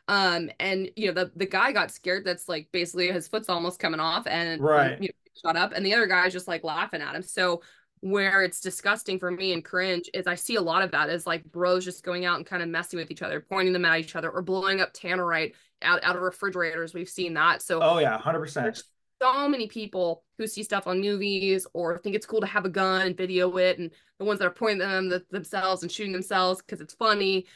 um, and you know, the the guy got scared. That's like basically his foot's almost coming off, and right, um, you know, shut up. And the other guy's just like laughing at him. So where it's disgusting for me and cringe is I see a lot of that is like bros just going out and kind of messing with each other, pointing them at each other, or blowing up tannerite out, out of refrigerators. We've seen that. So oh yeah, hundred percent. So many people who see stuff on movies or think it's cool to have a gun and video it, and the ones that are pointing them themselves and shooting themselves because it's funny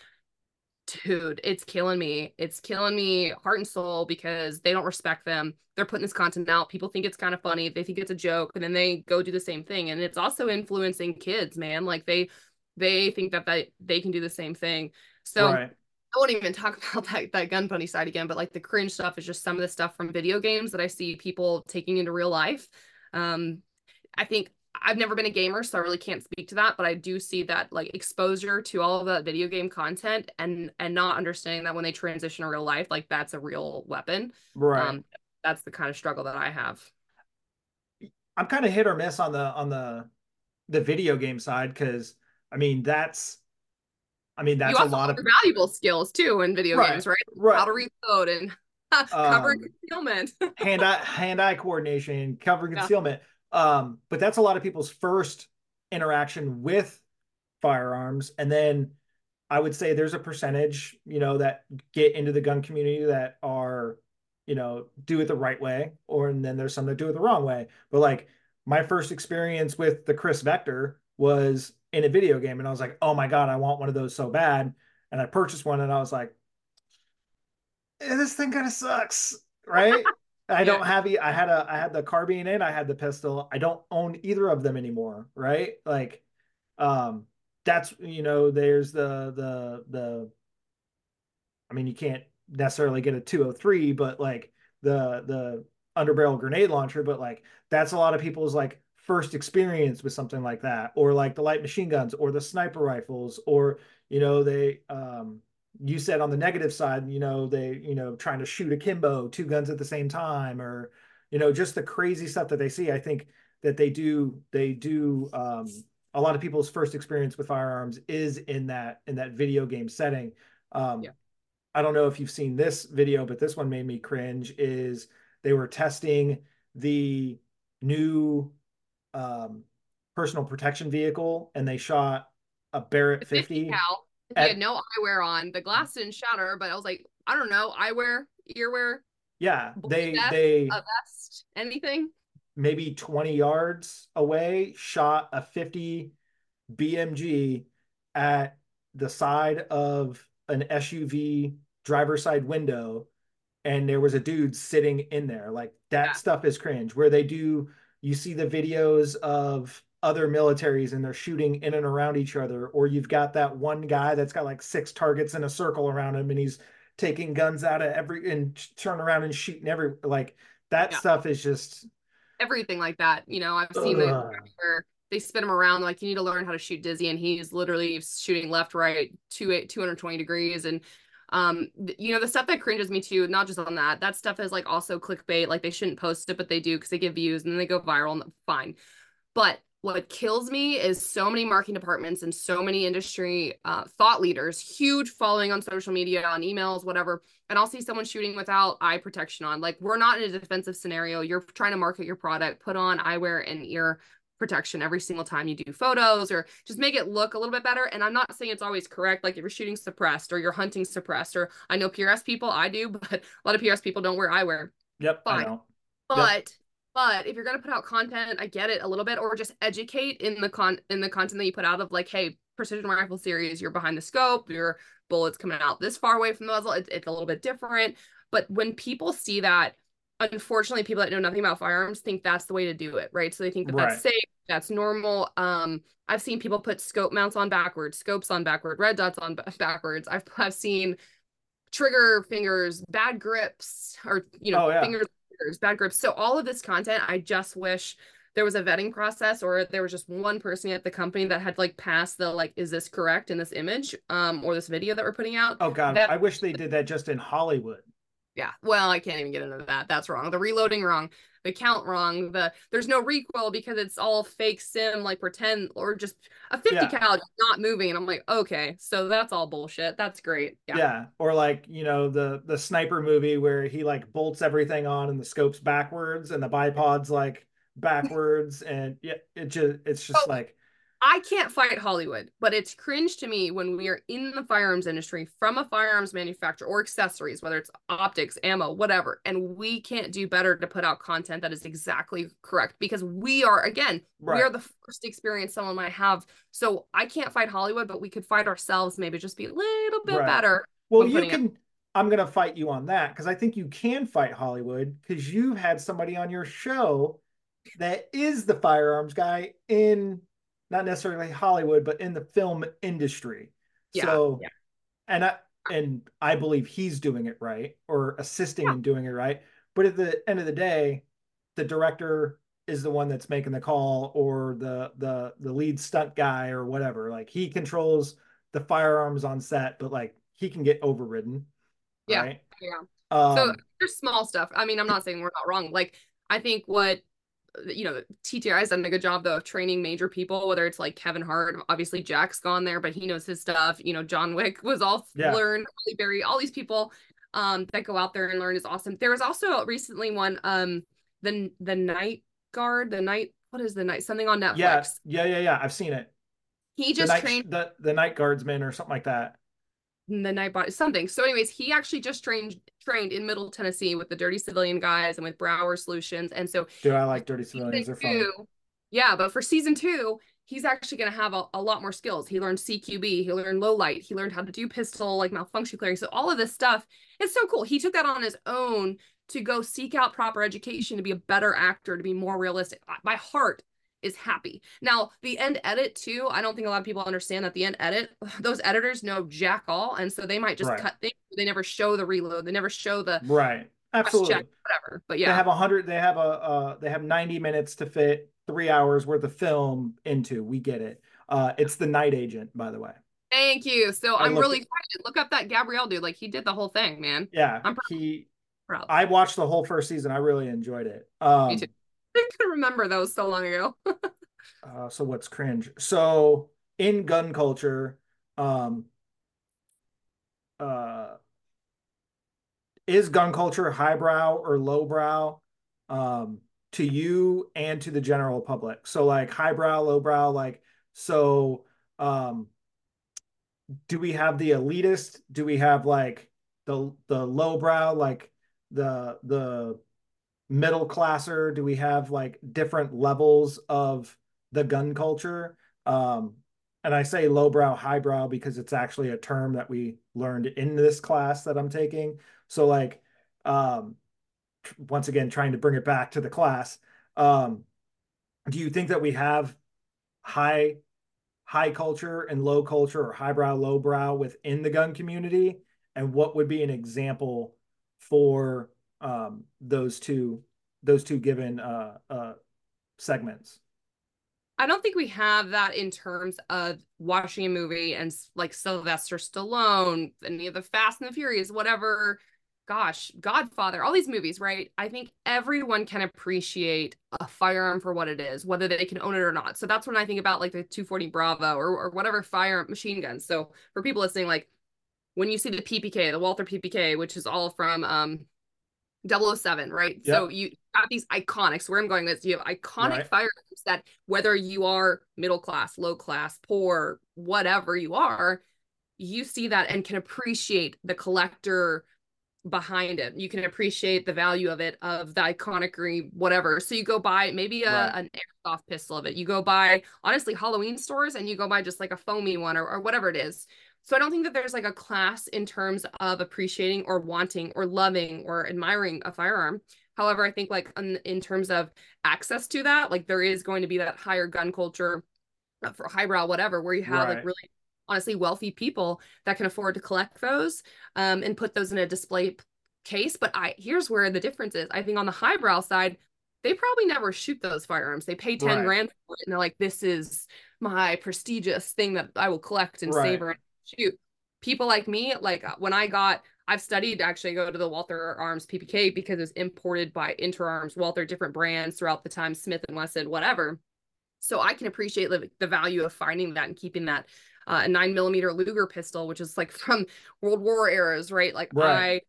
dude, it's killing me. It's killing me heart and soul because they don't respect them. They're putting this content out. People think it's kind of funny. They think it's a joke, and then they go do the same thing. And it's also influencing kids, man. Like they they think that they, they can do the same thing. So right. I won't even talk about that that gun bunny side again, but like the cringe stuff is just some of the stuff from video games that I see people taking into real life. Um, I think I've never been a gamer, so I really can't speak to that, but I do see that like exposure to all of that video game content and and not understanding that when they transition to real life, like that's a real weapon. Right. Um, that's the kind of struggle that I have. I'm kind of hit or miss on the on the the video game side because I mean that's I mean that's a lot of valuable skills too in video right, games, right? Right. How to reload and cover um, concealment. hand eye hand eye coordination, cover concealment. Um, but that's a lot of people's first interaction with firearms. And then I would say there's a percentage, you know, that get into the gun community that are, you know, do it the right way, or and then there's some that do it the wrong way. But like my first experience with the KRISS Vector was in a video game, and I was like, oh my god, I want one of those so bad. And I purchased one, and I was like, eh, this thing kind of sucks, right? I don't have I had a I had the carbine and I had the pistol. I don't own either of them anymore, right? Like um that's you know there's the the the I mean you can't necessarily get a 203 but like the the underbarrel grenade launcher but like that's a lot of people's like first experience with something like that or like the light machine guns or the sniper rifles or you know they um you said on the negative side, you know, they, you know, trying to shoot akimbo, two guns at the same time, or, you know, just the crazy stuff that they see. I think that they do, they do, um, a lot of people's first experience with firearms is in that, in that video game setting. Um, yeah. I don't know if you've seen this video, but this one made me cringe is they were testing the new, um, personal protection vehicle and they shot a Barrett 50, 50 cal he had no eyewear on. The glass didn't shatter, but I was like, I don't know, eyewear, earwear. Yeah, they vest, they a vest, anything. Maybe 20 yards away, shot a 50 BMG at the side of an SUV driver's side window, and there was a dude sitting in there. Like that yeah. stuff is cringe. Where they do, you see the videos of other militaries and they're shooting in and around each other or you've got that one guy that's got like six targets in a circle around him and he's taking guns out of every and turn around and shooting every like that yeah. stuff is just everything like that you know i've seen uh, where they spin him around like you need to learn how to shoot dizzy and he's literally shooting left right two 220 degrees and um you know the stuff that cringes me too not just on that that stuff is like also clickbait like they shouldn't post it but they do because they get views and then they go viral and fine but what kills me is so many marketing departments and so many industry uh, thought leaders, huge following on social media, on emails, whatever. And I'll see someone shooting without eye protection on. Like, we're not in a defensive scenario. You're trying to market your product, put on eyewear and ear protection every single time you do photos or just make it look a little bit better. And I'm not saying it's always correct. Like if you're shooting suppressed or you're hunting suppressed, or I know PRS people, I do, but a lot of PRS people don't wear eyewear. Yep. Fine. But yep but if you're going to put out content i get it a little bit or just educate in the con in the content that you put out of like hey precision rifle series you're behind the scope your bullets coming out this far away from the muzzle it's, it's a little bit different but when people see that unfortunately people that know nothing about firearms think that's the way to do it, right? So they think that Right. that's safe, that's normal. Um, I've seen people put scope mounts on backwards, scopes on backward, red dots on ba- backwards. I've I've seen trigger fingers, bad grips, or you know, Oh, yeah. fingers, bad grips. So all of this content, I just wish there was a vetting process or there was just one person at the company that had like passed the like, is this correct in this image um or this video that we're putting out? Oh God, That- I wish they did that just in Hollywood. Yeah. Well, I can't even get into that. That's wrong. The reloading wrong. The count wrong. The there's no recoil because it's all fake sim, like pretend or just a 50 Yeah. cal not moving. And I'm like, okay, so that's all bullshit. That's great. Yeah. Yeah. Or like, you know, the the sniper movie where he like bolts everything on and the scope's backwards and the bipod's like backwards and yeah, it just it's just Oh. like I can't fight Hollywood, but it's cringe to me when we are in the firearms industry from a firearms manufacturer or accessories, whether it's optics, ammo, whatever, and we can't do better to put out content that is exactly correct because we are, again, we are the first experience someone might have. So I can't fight Hollywood, but we could fight ourselves, maybe just be a little bit Right. better. well, you putting it- can I'm gonna fight you on that because I think you can fight Hollywood because you've had somebody on your show that is the firearms guy in not necessarily Hollywood, but in the film industry. Yeah, so yeah. and I and I believe he's doing it right or assisting in doing it right. But at the end of the day, the director is the one that's making the call or the the the lead stunt guy or whatever. Like he controls the firearms on set, but like he can get overridden. Yeah, Right. yeah. Um, so there's small stuff. I mean, I'm not saying we're not wrong. Like, I think what you know, TTI has done a good job though of training major people, whether it's like Kevin Hart, obviously Jack's gone there, but he knows his stuff. You know, John Wick was all Yeah. learn, Halle Berry, all these people um that go out there and learn is awesome. There was also recently one, um, the the night guard, the night, what is the night? Something on Netflix. yeah, yeah, yeah, yeah. I've seen it. He The just night, trained the the night guardsman or something like that. The night body something. So, anyways, he actually just trained trained in Middle Tennessee with the Dirty Civilian guys and with Brower Solutions, and so do I like Dirty Civilians. They're season fun. yeah, but for season two, he's actually going to have a, a lot more skills. He learned CQB, he learned low light, he learned how to do pistol like malfunction clearing. So all of this stuff, it's so cool. He took that on his own to go seek out proper education to be a better actor, to be more realistic. My heart is happy. Now, the end edit too, I don't think a lot of people understand that the end edit, those editors know jack all, and so they might just Right. cut things. They never show the reload. They never show the Right. Absolutely. check, whatever. But yeah. They have a hundred. They have a. Uh, they have ninety minutes to fit three hours worth of film into. We get it. Uh, it's the Night Agent, by the way. Thank you. So I I'm really at- excited. Look up that Gabrielle dude. Like he did the whole thing, man. Yeah, I'm proud. he. Proud. I watched the whole first season. I really enjoyed it. Um, too. I can remember that was so long ago. uh, so what's cringe? So in gun culture, um, uh, is gun culture highbrow or lowbrow um, to you and to the general public? So like highbrow, lowbrow, like so. Um, do we have the elitist? Do we have like the the lowbrow, like the the middle classer? Do we have like different levels of the gun culture? Um, and I say lowbrow, highbrow because it's actually a term that we learned in this class that I'm taking. So like, um, once again, trying to bring it back to the class. Um, do you think that we have high high culture and low culture or highbrow lowbrow within the gun community and what would be an example for um, those two those two given uh, uh, segments I don't think we have that in terms of watching a movie and like Sylvester Stallone, any of the Fast and the Furious, whatever. Gosh, Godfather, all these movies, right? I think everyone can appreciate a firearm for what it is, whether they can own it or not. So that's when I think about like the 240 Bravo or, or whatever fire machine guns. So for people listening, like when you see the PPK, the Walther PPK, which is all from um 007, right? So you got these iconics. Where I'm going is you have iconic Right. firearms that whether you are middle class, low class, poor, whatever you are, you see that and can appreciate the collector behind it. You can appreciate the value of it, of the iconicry, whatever. So you go buy maybe a, Right. an airsoft pistol of it. You go buy honestly Halloween stores and you go buy just like a foamy one or, or whatever it is. So I don't think that there's like a class in terms of appreciating or wanting or loving or admiring a firearm. However, I think like in, in terms of access to that, like there is going to be that higher gun culture uh, for highbrow, whatever, where you have right. like really honestly wealthy people that can afford to collect those um, and put those in a display case. But I here's where the difference is. I think on the highbrow side, they probably never shoot those firearms. They pay 10 right. grand for it and they're like, this is my prestigious thing that I will collect and right. savor shoot. People like me, like uh, when I got, I've studied actually go to the Walther Arms PPK because it was imported by Interarms, Walther, different brands throughout the time, Smith and Wesson, whatever. So I can appreciate the, the value of finding that and keeping that uh, a nine millimeter Luger pistol, which is like from World War eras, right? Like right.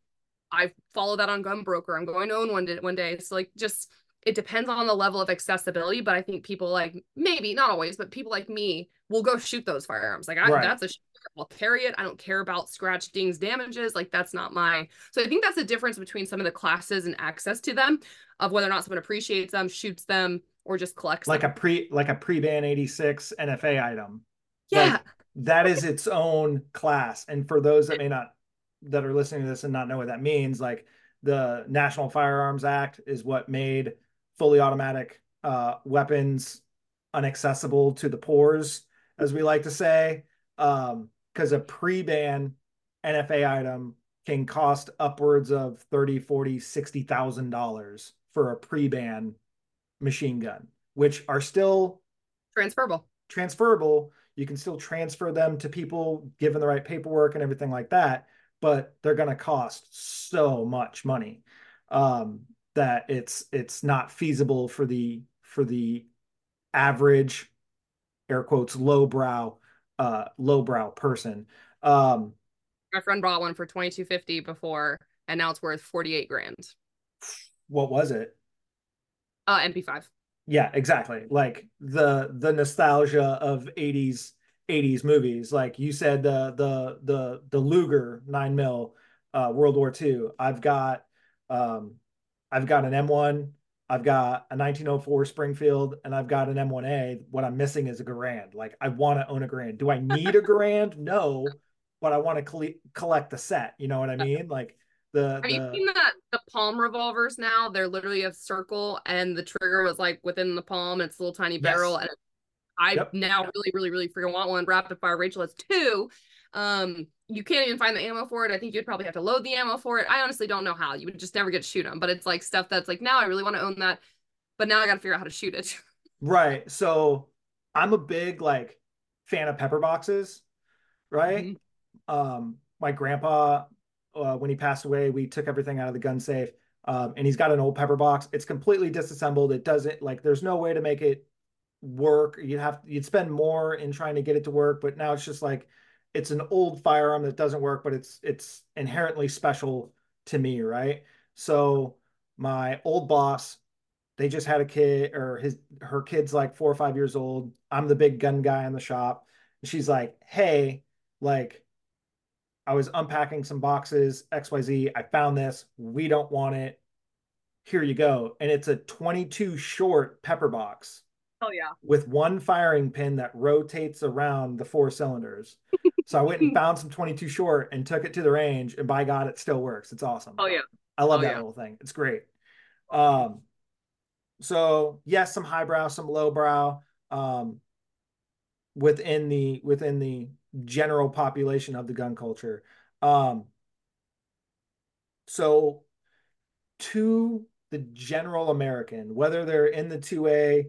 I, I follow that on GunBroker. I'm going to own one day, one day. So like just it depends on the level of accessibility, but I think people like maybe not always, but people like me will go shoot those firearms. Like I, right. that's a I'll carry it. I don't care about scratch, dings, damages. Like that's not my. So I think that's the difference between some of the classes and access to them, of whether or not someone appreciates them, shoots them, or just collects. Like them. a pre, like a pre-ban eighty six NFA item. Yeah, like, that is its own class. And for those that may not that are listening to this and not know what that means, like the National Firearms Act is what made fully automatic uh, weapons unaccessible to the pores, as we like to say, because um, a pre-ban NFA item can cost upwards of 30, 40, 60,000 dollars for a pre-ban machine gun, which are still transferable. Transferable. You can still transfer them to people given the right paperwork and everything like that, but they're going to cost so much money. Um, that it's it's not feasible for the for the average air quotes lowbrow uh lowbrow person. Um my friend bought one for 2250 before and now it's worth 48 grand. What was it? Uh mp5 yeah exactly. Like the the nostalgia of 80s 80s movies. Like you said the the the the luger 9 mil uh world war ii i've got um I've got an M1, I've got a 1904 Springfield, and I've got an M1A. What I'm missing is a Garand. Like I want to own a Garand. Do I need a Garand? No, but I want to collect the set. You know what I mean? Like the. Have the... you seen that the palm revolvers now? They're literally a circle, and the trigger was like within the palm. It's a little tiny barrel, yes. and I yep. now really, really, really freaking want one. Rapid fire Rachel has two. Um, you can't even find the ammo for it. I think you'd probably have to load the ammo for it. I honestly don't know how. You would just never get to shoot them. But it's like stuff that's like now I really want to own that, but now I got to figure out how to shoot it. Right. So I'm a big like fan of pepper boxes. Right. Mm-hmm. Um, my grandpa, uh, when he passed away, we took everything out of the gun safe. Um, and he's got an old pepper box. It's completely disassembled. It doesn't like there's no way to make it work. You'd have you'd spend more in trying to get it to work, but now it's just like it's an old firearm that doesn't work, but it's it's inherently special to me, right? So my old boss, they just had a kid or his her kid's like four or five years old. I'm the big gun guy in the shop. And she's like, hey, like I was unpacking some boxes, XYZ. I found this. We don't want it. Here you go. And it's a 22 short pepper box. Oh yeah. With one firing pin that rotates around the four cylinders. so I went and found some 22 short and took it to the range, and by God, it still works. It's awesome. Oh yeah. I love oh, that yeah. little thing. It's great. Um, so yes, some highbrow, some lowbrow, um, within the within the general population of the gun culture. Um, so to the general American, whether they're in the 2A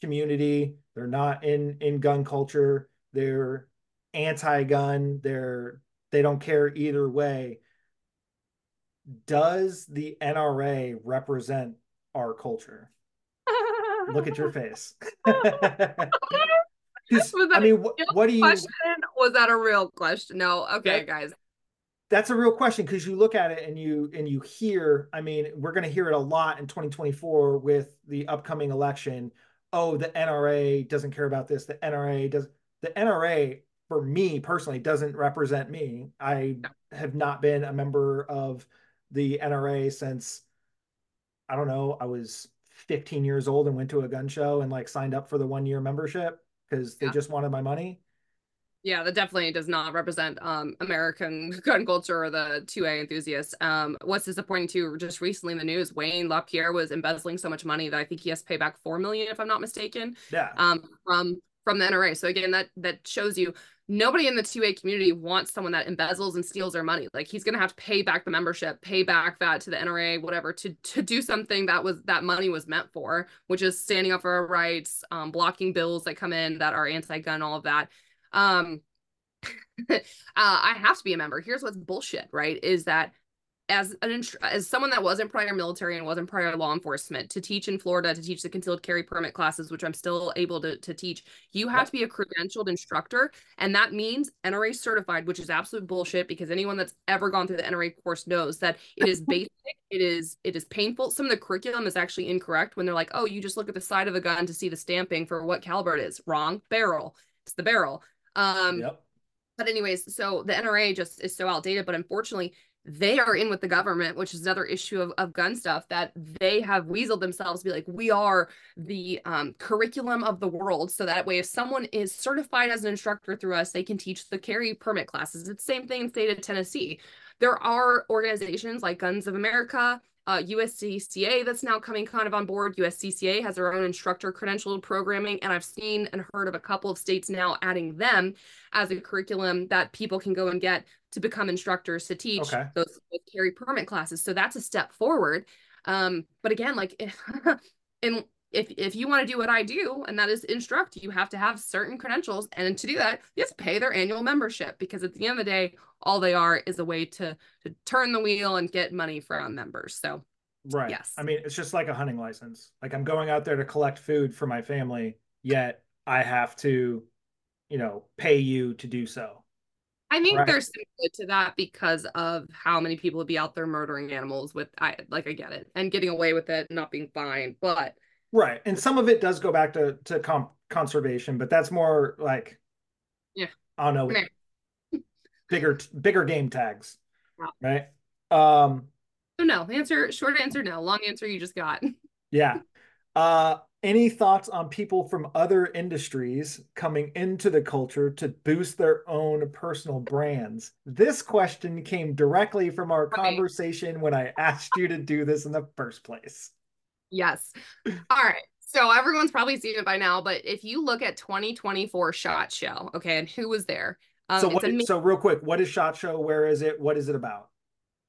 community. They're not in in gun culture. They're anti-gun. They're they don't care either way. Does the NRA represent our culture? Look at your face. I mean, what, what do you? Question? Was that a real question? No. Okay, that, guys that's a real question because you look at it and you and you hear i mean we're going to hear it a lot in 2024 with the upcoming election oh, the NRA doesn't care about this. The NRA does. The NRA, for me personally, doesn't represent me. I have not been a member of the NRA since I don't know. I was 15 years old and went to a gun show and like signed up for the one year membership because they yeah. just wanted my money. Yeah, that definitely does not represent um, American gun culture or the 2A enthusiasts. Um, what's disappointing too, just recently in the news, Wayne LaPierre was embezzling so much money that I think he has to pay back four million, if I'm not mistaken. Yeah. Um, from from the NRA. So again, that that shows you nobody in the 2A community wants someone that embezzles and steals their money. Like he's gonna have to pay back the membership, pay back that to the NRA, whatever, to to do something that was that money was meant for, which is standing up for our rights, um, blocking bills that come in that are anti-gun, all of that. Um, uh, I have to be a member. Here's what's bullshit, right? Is that as an as someone that wasn't prior military and wasn't prior law enforcement to teach in Florida to teach the concealed carry permit classes, which I'm still able to, to teach, you have to be a credentialed instructor, and that means NRA certified, which is absolute bullshit because anyone that's ever gone through the NRA course knows that it is basic, it is it is painful. Some of the curriculum is actually incorrect when they're like, oh, you just look at the side of the gun to see the stamping for what caliber it is. Wrong, barrel. It's the barrel. Um, yep. But anyways, so the NRA just is so outdated. But unfortunately, they are in with the government, which is another issue of, of gun stuff that they have weaseled themselves to be like, we are the um, curriculum of the world. So that way, if someone is certified as an instructor through us, they can teach the carry permit classes. It's the same thing in state of Tennessee. There are organizations like Guns of America, uh, USCCA that's now coming kind of on board. USCCA has their own instructor credential programming, and I've seen and heard of a couple of states now adding them as a curriculum that people can go and get to become instructors to teach okay. those, carry permit classes. So that's a step forward. Um, but again, like, if, and if if you want to do what I do, and that is instruct, you have to have certain credentials, and to do that, you have to pay their annual membership because at the end of the day, all they are is a way to to turn the wheel and get money from our members. So right. Yes. I mean, it's just like a hunting license. Like I'm going out there to collect food for my family, yet I have to, you know, pay you to do so. I think right. there's some good to that because of how many people would be out there murdering animals with I like I get it and getting away with it, not being fined, but right. And some of it does go back to to com- conservation, but that's more like yeah, I don't know bigger bigger game tags, right? Um, so no answer. Short answer, no. Long answer, you just got. yeah. Uh, any thoughts on people from other industries coming into the culture to boost their own personal brands? This question came directly from our conversation when I asked you to do this in the first place. Yes. All right. So everyone's probably seen it by now, but if you look at 2024 Shot Show, okay, and who was there? Um, so what? so real quick, what is Shot Show? Where is it? What is it about?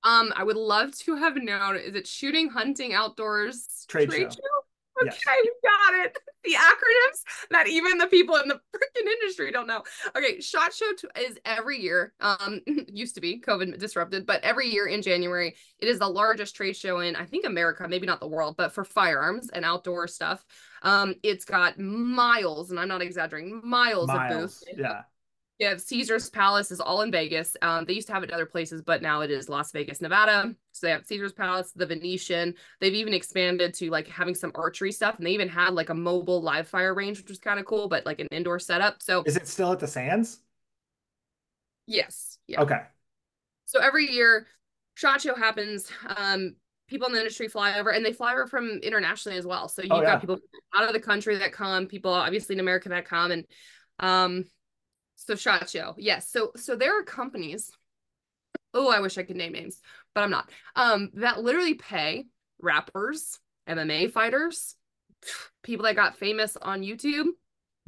Um, I would love to have known. Is it shooting, hunting, outdoors trade, trade show? show? Okay, yes. got it. The acronyms that even the people in the freaking industry don't know. Okay, Shot Show is every year. Um, used to be COVID disrupted, but every year in January, it is the largest trade show in I think America, maybe not the world, but for firearms and outdoor stuff. Um, it's got miles, and I'm not exaggerating, miles, miles. of booths. Yeah yeah, Caesar's Palace is all in Vegas. Um, they used to have it in other places, but now it is Las Vegas, Nevada. So they have Caesar's Palace, the Venetian. They've even expanded to like having some archery stuff, and they even had like a mobile live fire range, which was kind of cool, but like an indoor setup. So is it still at the Sands? Yes. Yeah. Okay. So every year, Shot Show happens. Um, people in the industry fly over, and they fly over from internationally as well. So you've oh, yeah. got people out of the country that come, people obviously in America that come, and um so Shot Show. Yes. So so there are companies. Oh, I wish I could name names, but I'm not. Um, that literally pay rappers, MMA fighters, people that got famous on YouTube,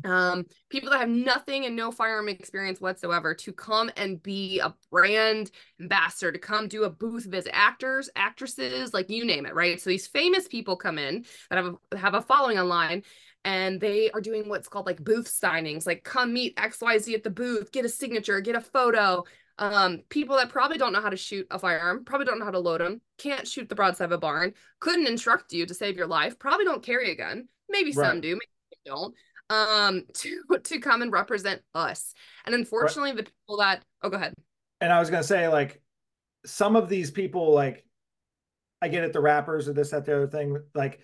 um, people that have nothing and no firearm experience whatsoever to come and be a brand ambassador, to come do a booth visit, actors, actresses, like you name it, right? So these famous people come in that have a, have a following online and they are doing what's called like booth signings like come meet xyz at the booth get a signature get a photo. Um, people that probably don't know how to shoot a firearm probably don't know how to load them can't shoot the broadside of a barn couldn't instruct you to save your life probably don't carry a gun. Maybe right. some do maybe don't. Um to to come and represent us. And unfortunately right. the people that oh go ahead. And i was gonna say like some of these people like i get it the rappers or this that the other thing like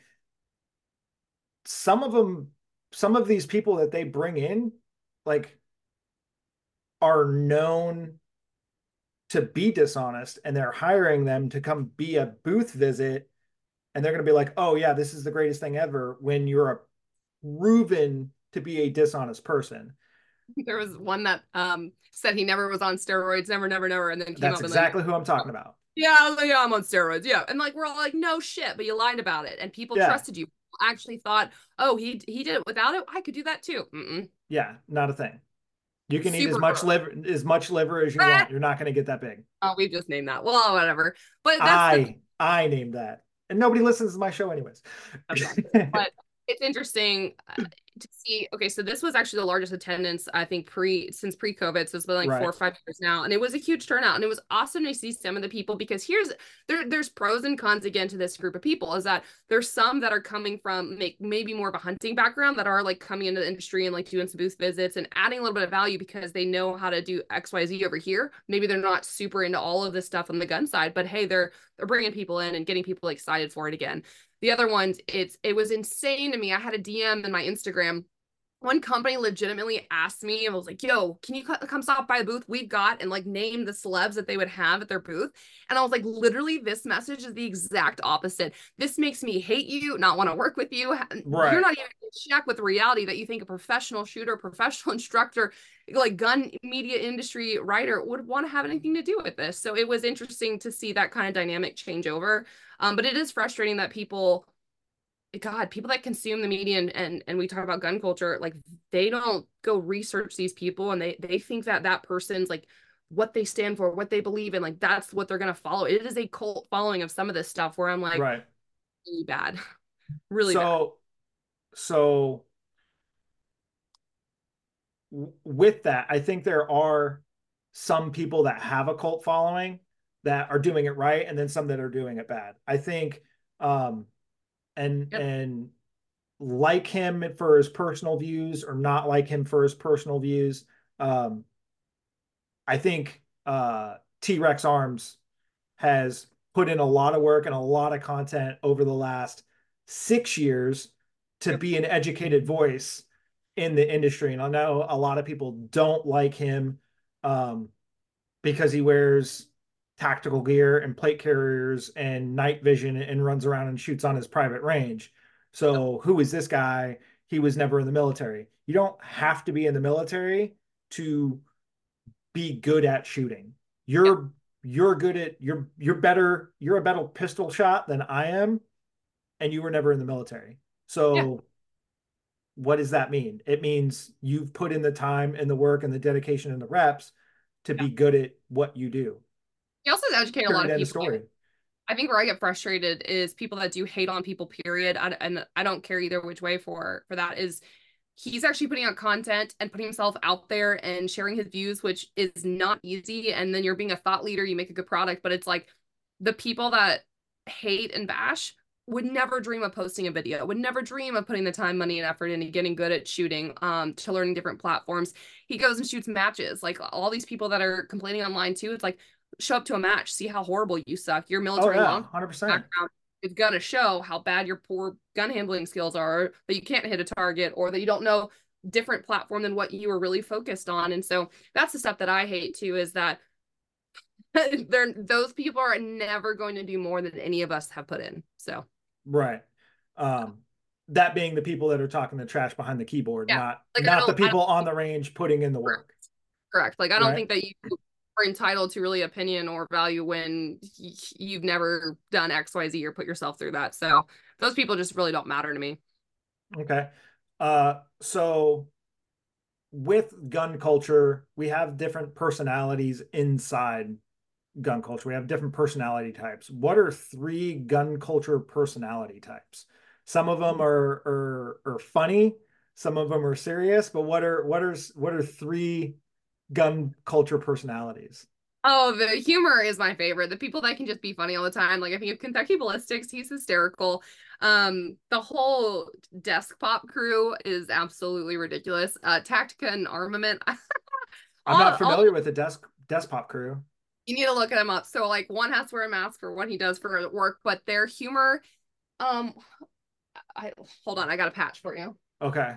some of them some of these people that they bring in like are known to be dishonest and they're hiring them to come be a booth visit and they're going to be like oh yeah this is the greatest thing ever when you're a proven to be a dishonest person there was one that um said he never was on steroids, never, never, never, and then came That's up exactly and who I'm talking about. yeah, yeah, I'm on steroids, yeah, and like we're all like, no shit, but you lied about it, and people Yeah. trusted you. Actually thought, oh, he he did it without it, I could do that too. Mm-mm. Yeah, not a thing. You can eat as much liver as much liver as you want. You're not going to get that big. Oh, we just named that. Well, whatever. But that's the I I named that, and nobody listens to my show anyways. Okay. But it's interesting uh, to see. Okay, so this was actually the largest attendance I think pre since pre COVID. So it's been like Right. four or five years now, and it was a huge turnout. And it was awesome to see some of the people because here's there there's pros and cons again to this group of people. Is that there's some that are coming from make maybe more of a hunting background that are like coming into the industry and like doing some booth visits and adding a little bit of value because they know how to do X Y Z over here. Maybe they're not super into all of this stuff on the gun side, but hey, they're they're bringing people in and getting people excited for it again. The other ones, it's it was insane to me. I had a DM in my Instagram. One company legitimately asked me and was like, "Yo, can you come stop by the booth we've got?" and like name the celebs that they would have at their booth. And I was like, literally, this message is the exact opposite. This makes me hate you, not want to work with you. Right. You're not even in check with reality that you think a professional shooter, professional instructor, like gun media industry writer would want to have anything to do with this. So it was interesting to see that kind of dynamic change over. Um, but it is frustrating that people, God, people that consume the media and, and and we talk about gun culture, like they don't go research these people and they they think that that person's like what they stand for, what they believe in, like that's what they're gonna follow. It is a cult following of some of this stuff where I'm like right. really bad, really bad. so so with that, I think there are some people that have a cult following that are doing it right, and then some that are doing it bad. I think, um, and Yep. and like him for his personal views or not like him for his personal views. Um, I think uh, T Rex Arms has put in a lot of work and a lot of content over the last six years to Yep. be an educated voice in the industry. And I know a lot of people don't like him um, because he wears tactical gear and plate carriers and night vision and runs around and shoots on his private range. So, who is this guy? He was never in the military. You don't have to be in the military to be good at shooting. You're you're good at you're you're better you're a better pistol shot than I am and you were never in the military. So Yeah. what does that mean? It means you've put in the time and the work and the dedication and the reps to be good at what you do. He also educated a lot of people. I think where I get frustrated is people that do hate on people. Period. I, and I don't care either which way for for that. Is he's actually putting out content and putting himself out there and sharing his views, which is not easy. And then you're being a thought leader. You make a good product, but it's like the people that hate and bash would never dream of posting a video. Would never dream of putting the time, money, and effort into getting good at shooting. Um, to learning different platforms. He goes and shoots matches. Like all these people that are complaining online too. It's like show up to a match, see how horrible you suck. Your Oh military yeah, long 100%. background is gonna show how bad your poor gun handling skills are, that you can't hit a target, or that you don't know different platform than what you were really focused on. And so that's the stuff that I hate too, is that they're those people are never going to do more than any of us have put in. So Right. Um, that being the people that are talking the trash behind the keyboard, Yeah. not Like, not the people on the range putting in the work. correct. Like I don't Right. think that you entitled to really opinion or value when you've never done XYZ or put yourself through that. So those people just really don't matter to me. Okay. Uh, so with gun culture, we have different personalities inside gun culture. We have different personality types. What are three gun culture personality types? Some of them are are, are funny, some of them are serious, but what are what are what are three gun culture personalities? Oh, the humor is my favorite. The people that can just be funny all the time. Like I think of Kentucky Ballistics, he's hysterical. Um, the whole desk pop crew is absolutely ridiculous. Uh, Tactica and Armament. I'm All- not all- familiar with the desk Despot crew. you need to look them up. So like one has to wear a mask for what he does for work, but their humor, um, I hold on, I got a patch for you. Okay.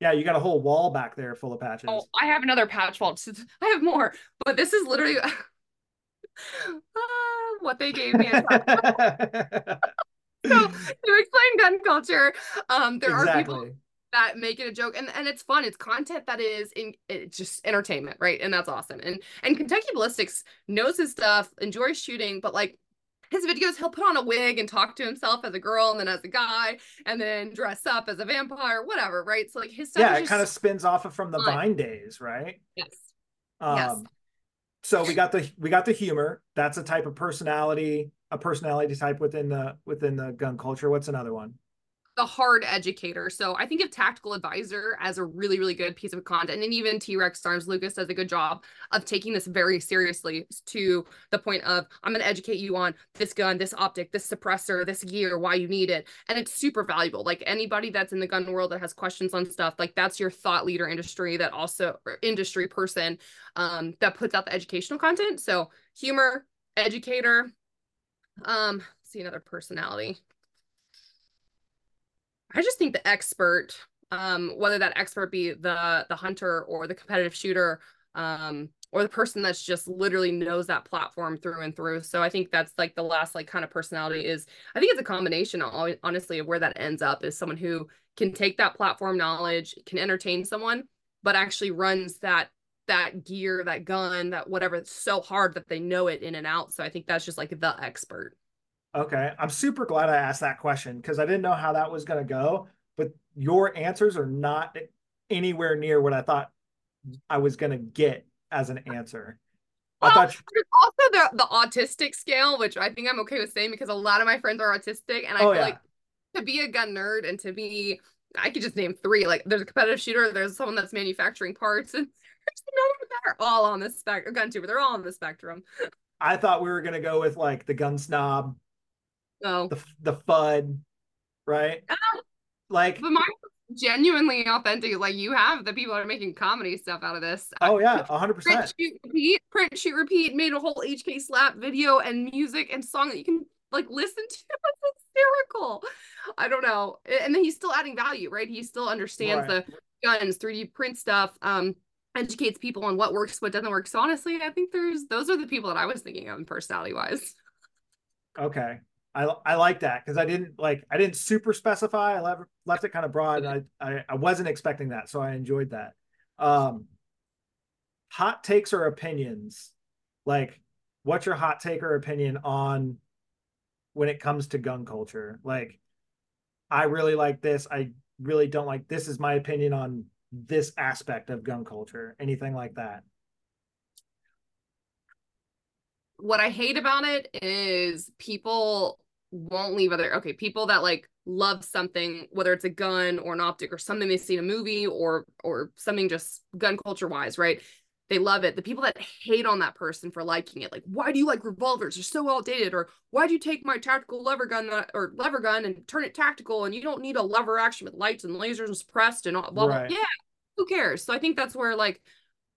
Yeah, you got a whole wall back there full of patches. Oh, I have another patch vault. I have more, but this is literally Ah, what they gave me. So to explain gun culture. Um, there are people that make it a joke and and it's fun it's content that is in it's just entertainment right and that's awesome and and kentucky ballistics knows his stuff enjoys shooting but like his videos he'll put on a wig and talk to himself as a girl and then as a guy and then dress up as a vampire whatever right? So like his stuff yeah it kind of spins off of from the fun. vine days right? Yes. Um yes. so we got the we got the humor. That's a type of personality a personality type within the within the gun culture. What's another one the hard educator. So I think of Tactical Advisor as a really, really good piece of content. And even T Rex Arms Lucas does a good job of taking this very seriously to the point of I'm going to educate you on this gun, this optic, this suppressor, this gear, why you need it. And it's super valuable. Like anybody that's in the gun world that has questions on stuff, like that's your thought leader industry that also industry person um, that puts out the educational content. So humor, educator. Um, see another personality. I just think the expert, um, whether that expert be the the hunter or the competitive shooter, um, or the person that's just literally knows that platform through and through. So I think that's like the last like kind of personality is I think it's a combination honestly of where that ends up is someone who can take that platform knowledge, can entertain someone, but actually runs that that gear, that gun, that whatever it's so hard that they know it in and out. So I think that's just like the expert. Okay. I'm super glad I asked that question because I didn't know how that was going to go. But your answers are not anywhere near what I thought I was going to get as an answer. Well, I thought you... also the, the autistic scale, which I think I'm okay with saying because a lot of my friends are autistic. And I oh, feel yeah. like to be a gun nerd and to be, I could just name three. Like there's a competitive shooter, there's someone that's manufacturing parts, and there's another that are all on the spectrum. Gun tuber, they're all on the spectrum. I thought we were going to go with like the gun snob Oh. The the FUD, right? Oh. Like but mine genuinely authentic. Like you have the people that are making comedy stuff out of this. Oh yeah, hundred percent. Print shoot repeat, print shoot repeat. Made a whole HK slap video and music and song that you can like listen to. It's hysterical. I don't know. And then he's still adding value, right? He still understands right. the guns, 3D print stuff. Um, educates people on what works, what doesn't work. So honestly, I think there's those are the people that I was thinking of personality wise. Okay. I I like that because I didn't like I didn't super specify. I left left it kind of broad, and I, I I wasn't expecting that, so I enjoyed that. Um, hot takes or opinions, like what's your hot take or opinion on when it comes to gun culture? Like, I really like this. I really don't like this. Is my opinion on this aspect of gun culture? Anything like that? What I hate about it is people won't leave other okay, people that like love something, whether it's a gun or an optic or something they see in a movie or or something just gun culture wise, right? They love it. The people that hate on that person for liking it, like, why do you like revolvers? They're so outdated. Or why do you take my tactical lever gun that, or lever gun and turn it tactical and you don't need a lever action with lights and lasers and suppressed and all blah, blah. Right. Yeah, who cares? So I think that's where like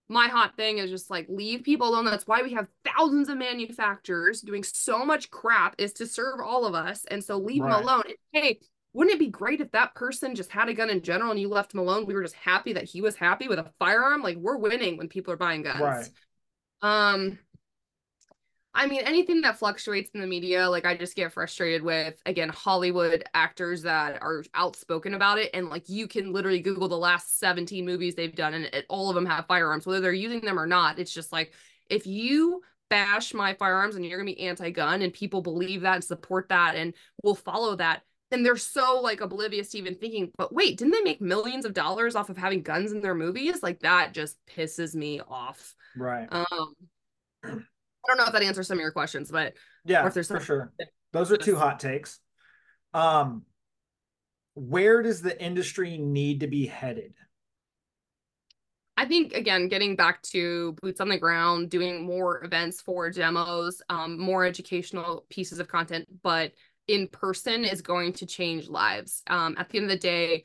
my hot thing is just like leave people alone. That's why we have thousands of manufacturers doing so much crap is to serve all of us. And so leave right. them alone. And, hey, wouldn't it be great if that person just had a gun in general and you left him alone? We were just happy that he was happy with a firearm. Like we're winning when people are buying guns. Right. Um, I mean, anything that fluctuates in the media, like I just get frustrated with, again, Hollywood actors that are outspoken about it. And like you can literally Google the last 17 movies they've done, and it, all of them have firearms, whether they're using them or not. It's just like, if you bash my firearms and you're going to be anti gun and people believe that and support that and will follow that, then they're so like oblivious to even thinking, but wait, didn't they make millions of dollars off of having guns in their movies? Like that just pisses me off. Right. Um, I don't know if that answers some of your questions, but yeah, if there's for sure. Those are two hot takes. Um, where does the industry need to be headed? I think again, getting back to boots on the ground, doing more events for demos, um, more educational pieces of content, but in person is going to change lives. Um, at the end of the day,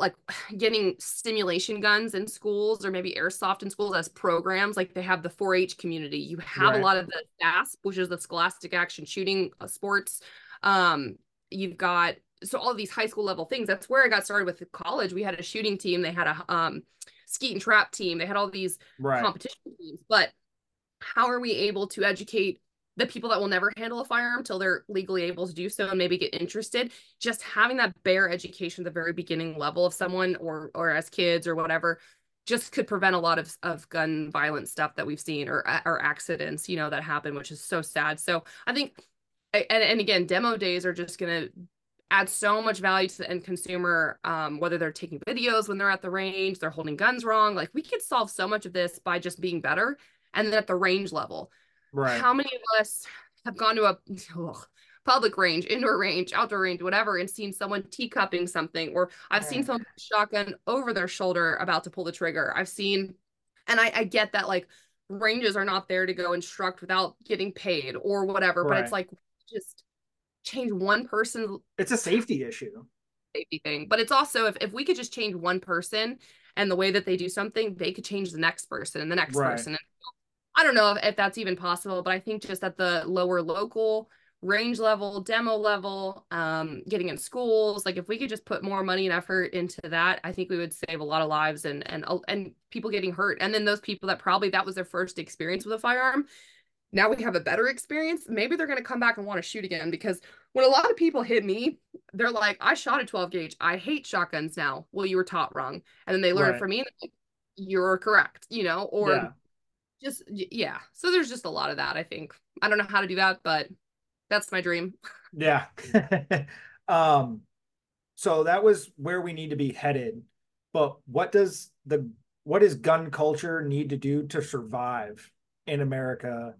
like getting stimulation guns in schools or maybe airsoft in schools as programs like they have the 4-h community. You have right. a lot of the SASP which is the scholastic action shooting uh, sports. Um you've got so all these high school level things. That's where i got started with college. We had a shooting team. They had a um skeet and trap team. They had all these right. competition teams. But how are we able to educate the people that will never handle a firearm till they're legally able to do so and maybe get interested just having that bare education at the very beginning level of someone or or as kids or whatever just could prevent a lot of, of gun violence stuff that we've seen or or accidents you know that happen which is so sad. So i think and, and again demo days are just going to add so much value to the end consumer um, whether they're taking videos when they're at the range they're holding guns wrong like we could solve so much of this by just being better and then at the range level right. How many of us have gone to a ugh, public range indoor range outdoor range whatever and seen someone teacupping something? Or i've seen someone shotgun over their shoulder about to pull the trigger. I've seen and i, I get that like ranges are not there to go instruct without getting paid or whatever right. but it's like just change one person it's a safety issue. safety thing. But it's also if, if we could just change one person and the way that they do something they could change the next person and the next right. person and i don't know if, if that's even possible but i think just at the lower local range level demo level um, getting in schools like if we could just put more money and effort into that i think we would save a lot of lives and and and people getting hurt and then those people that probably that was their first experience with a firearm now we have a better experience, maybe they're going to come back and want to shoot again because when a lot of people hit me, they're like, I shot a 12 gauge. I hate shotguns now. Well, you were taught wrong. And then they learn right. from me, like, you're correct, you know, or yeah. Just, yeah. So there's just a lot of that, I think. I don't know how to do that, but that's my dream. Yeah. um, so that was where we need to be headed. But what does the, what does gun culture need to do to survive in America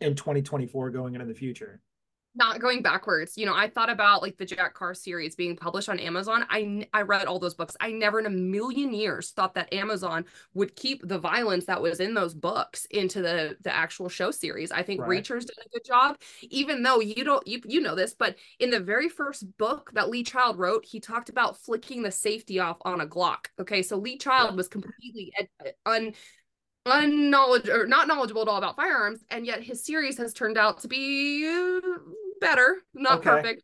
in 2024 going into the future not going backwards you know i thought about like the jack carr series being published on amazon i i read all those books i never in a million years thought that amazon would keep the violence that was in those books into the the actual show series i think right. reachers did a good job even though you don't you, you know this but in the very first book that lee child wrote he talked about flicking the safety off on a glock okay so lee child yeah. was completely eh, eh, un unknowledgeable or not knowledgeable at all about firearms, and yet his series has turned out to be better, not okay. perfect.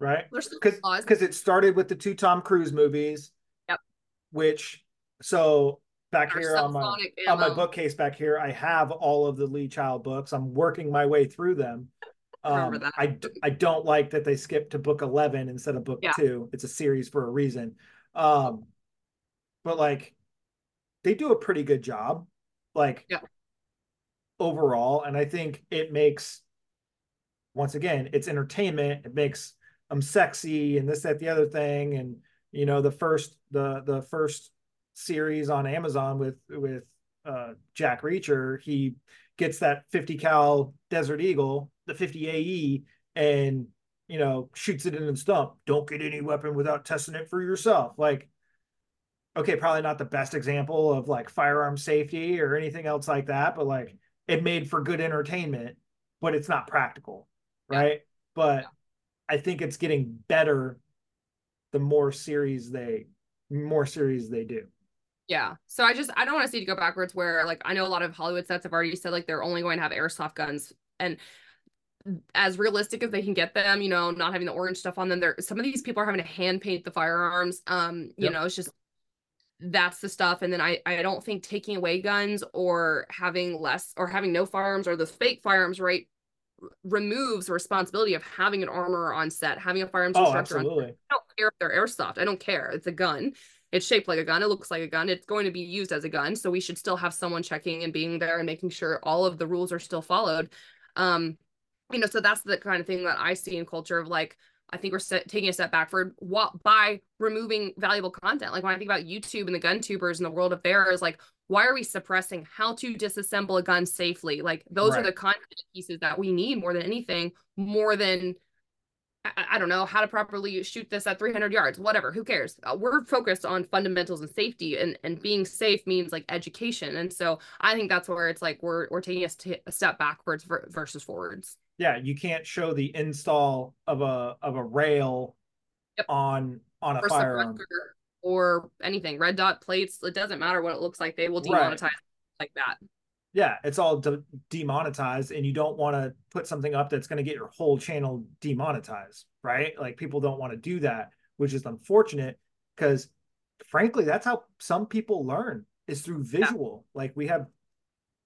Right. Because it started with the two Tom Cruise movies. Yep. Which so back Our here on my on my bookcase back here, I have all of the Lee Child books. I'm working my way through them. Um, I I don't like that they skipped to book eleven instead of book yeah. two. It's a series for a reason. Um, but like they do a pretty good job like yeah. overall. And I think it makes once again, it's entertainment. It makes them sexy and this, that, the other thing. And you know, the first the the first series on Amazon with with uh, Jack Reacher, he gets that 50 cal Desert Eagle, the 50 AE, and you know shoots it in the stump. Don't get any weapon without testing it for yourself. Like okay, probably not the best example of like firearm safety or anything else like that, but like it made for good entertainment, but it's not practical, right? Yeah. But yeah. I think it's getting better the more series they more series they do. Yeah. So I just I don't want to see to go backwards where like I know a lot of Hollywood sets have already said like they're only going to have airsoft guns and as realistic as they can get them, you know, not having the orange stuff on them. There some of these people are having to hand paint the firearms. Um, you yep. know, it's just that's the stuff and then i i don't think taking away guns or having less or having no firearms or the fake firearms right removes the responsibility of having an armor on set having a firearms oh, instructor absolutely. on set. i don't care if they're airsoft. I don't care. It's a gun. It's shaped like a gun. It looks like a gun. It's going to be used as a gun. So we should still have someone checking and being there and making sure all of the rules are still followed. Um you know so that's the kind of thing that i see in culture of like I think we're set, taking a step back for what, by removing valuable content. Like when I think about YouTube and the gun tubers and the world affairs, like why are we suppressing how to disassemble a gun safely? Like those right. are the content pieces that we need more than anything, more than I, I, don't know how to properly shoot this at 300 yards, whatever. Who cares? Uh, we're focused on fundamentals and safety, and and being safe means like education. And so I think that's where it's like we're we're taking a, st- a step backwards versus forwards yeah, you can't show the install of a of a rail yep. on on a or firearm or anything. Red dot plates. It doesn't matter what it looks like. They will demonetize right. like that. Yeah, it's all de- demonetized, and you don't want to put something up that's going to get your whole channel demonetized, right? Like people don't want to do that, which is unfortunate because, frankly, that's how some people learn is through visual. Yeah. Like we have,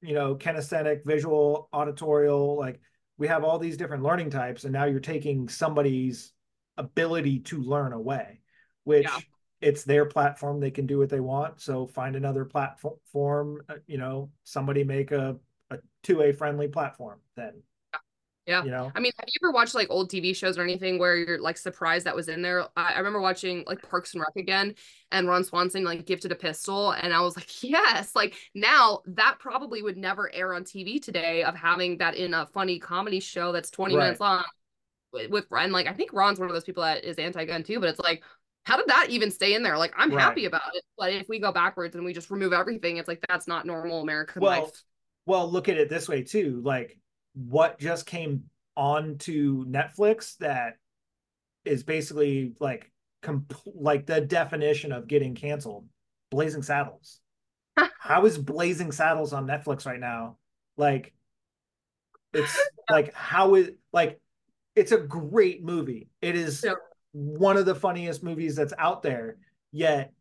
you know, kinesthetic, visual, auditorial, like we have all these different learning types and now you're taking somebody's ability to learn away which yeah. It's their platform they can do what they want so find another platform uh, you know somebody make a a 2a friendly platform then yeah. You know, I mean, have you ever watched like old TV shows or anything where you're like surprised that was in there? I, I remember watching like Parks and Rec again and Ron Swanson like gifted a pistol. And I was like, yes, like now that probably would never air on TV today of having that in a funny comedy show that's 20 right. minutes long with, with and like I think Ron's one of those people that is anti-gun too, but it's like how did that even stay in there? Like I'm right. happy about it, but if we go backwards and we just remove everything, it's like that's not normal American well, life. Well, look at it this way too. Like what just came onto Netflix that is basically like comp- like the definition of getting canceled. Blazing Saddles. How is Blazing Saddles on Netflix right now? Like it's like how is like it's a great movie. It is yeah. One of the funniest movies that's out there. Yet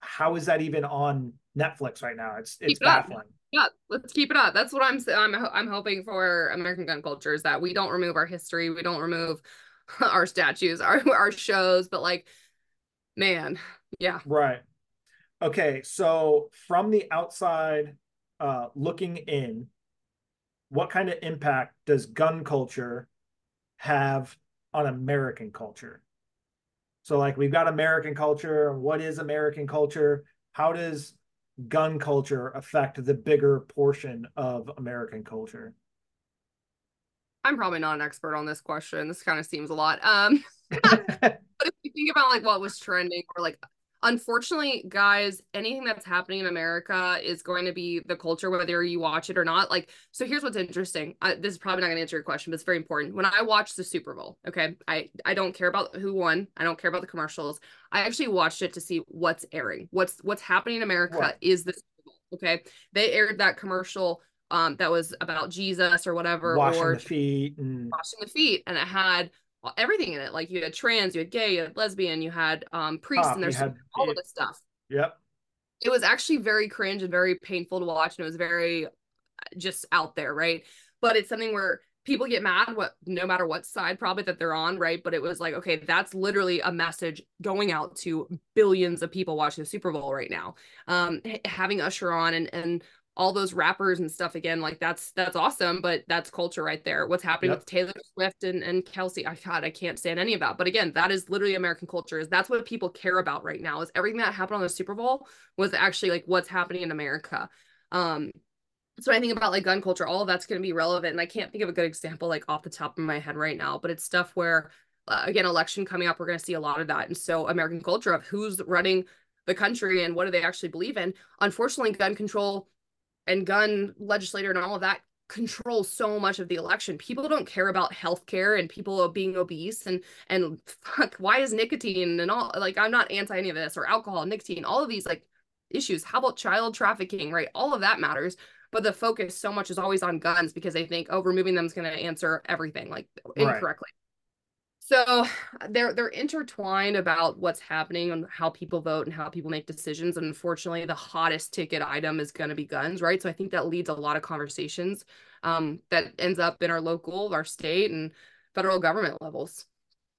how is that even on Netflix right now? It's it's baffling yeah let's keep it up that's what i'm i'm i'm hoping for american gun culture is that we don't remove our history we don't remove our statues our our shows but like man yeah right okay so from the outside uh looking in what kind of impact does gun culture have on american culture so like we've got american culture what is american culture how does gun culture affect the bigger portion of American culture? I'm probably not an expert on this question. This kind of seems a lot. Um, but if you think about like what was trending or like unfortunately guys anything that's happening in america is going to be the culture whether you watch it or not. Like so here's what's interesting. I, this is probably not going to answer your question but it's very important. When i watch the super bowl okay i i don't care about who won. I don't care about the commercials. I actually watched it to see what's airing. What's what's happening in america what? is the super bowl okay? They aired that commercial um that was about jesus or whatever washing or the feet and washing the feet and it had everything in it. Like you had trans, you had gay, you had lesbian, you had um priests, and there's had, all of this stuff. Yep. It was actually very cringe and very painful to watch, and it was very uh, just out there, right? But it's something where people get mad what no matter what side probably that they're on right but it was like okay that's literally a message going out to billions of people watching the super bowl right now um having usher on and and all those rappers and stuff again like that's that's awesome but that's culture right there what's happening yep. with taylor swift and, and kelce i god i can't stand any of that but again that is literally american culture is that's what people care about right now is everything that happened on the super bowl was actually like what's happening in america um so I think about like gun culture, all of that's going to be relevant. And I can't think of a good example like off the top of my head right now, but it's stuff where, uh, again, election coming up, we're going to see a lot of that. And so American culture of who's running the country and what do they actually believe in. Unfortunately, gun control and gun legislator and all of that control so much of the election. People don't care about healthcare and people being obese and and fuck, why is nicotine and all like I'm not anti any of this or alcohol, nicotine, all of these like issues. How about child trafficking, right? All of that matters. But the focus so much is always on guns because they think, oh, removing them is going to answer everything like incorrectly. So they're they're intertwined about what's happening and how people vote and how people make decisions. And unfortunately, the hottest ticket item is going to be guns, right? So I think that leads a lot of conversations um, that ends up in our local, our state, and federal government levels.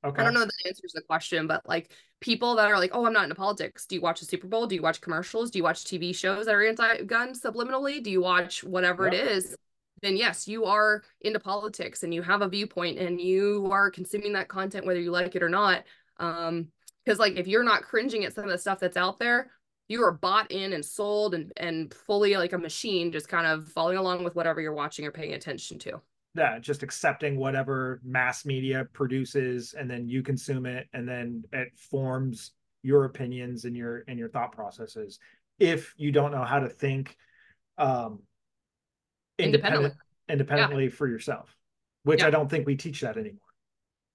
Okay. I don't know that answers the question, but like people that are like, oh, I'm not into politics. Do you watch the Super Bowl? Do you watch commercials? Do you watch TV shows that are anti-gun subliminally? Do you watch whatever yep. it is? Then yes, you are into politics and you have a viewpoint and you are consuming that content whether you like it or not. Um, because like if you're not cringing at some of the stuff that's out there, you are bought in and sold and and fully like a machine, just kind of following along with whatever you're watching or paying attention to. Yeah, just accepting whatever mass media produces and then you consume it and then it forms your opinions and your and your thought processes. If you don't know how to think um independently independently yeah. for yourself which yeah. i don't think we teach that anymore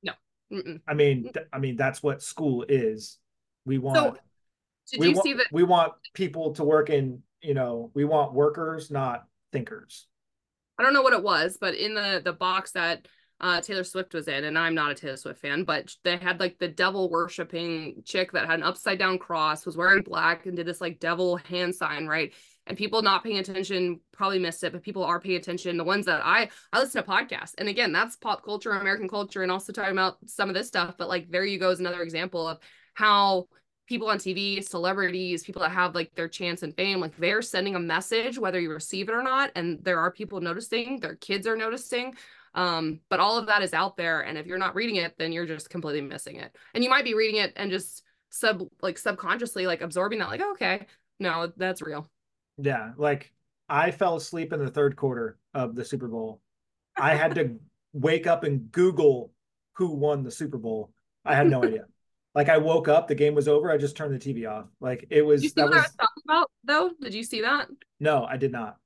no Mm-mm. i mean th- i mean that's what school is we want so, did we you wa- see that we want people to work in you know we want workers not thinkers i don't know what it was but in the the box that uh, Taylor Swift was in, and I'm not a Taylor Swift fan, but they had like the devil worshiping chick that had an upside down cross, was wearing black, and did this like devil hand sign, right? And people not paying attention probably missed it, but people are paying attention. The ones that I I listen to podcasts, and again, that's pop culture, American culture, and also talking about some of this stuff. But like, there you go is another example of how people on TV, celebrities, people that have like their chance and fame, like they're sending a message, whether you receive it or not. And there are people noticing, their kids are noticing. Um, but all of that is out there. And if you're not reading it, then you're just completely missing it. And you might be reading it and just sub like subconsciously like absorbing that, like, oh, okay, no, that's real. Yeah. Like I fell asleep in the third quarter of the Super Bowl. I had to wake up and Google who won the Super Bowl. I had no idea. Like I woke up, the game was over. I just turned the TV off. Like it was. Did you see that what was, I was talking about though? Did you see that? No, I did not.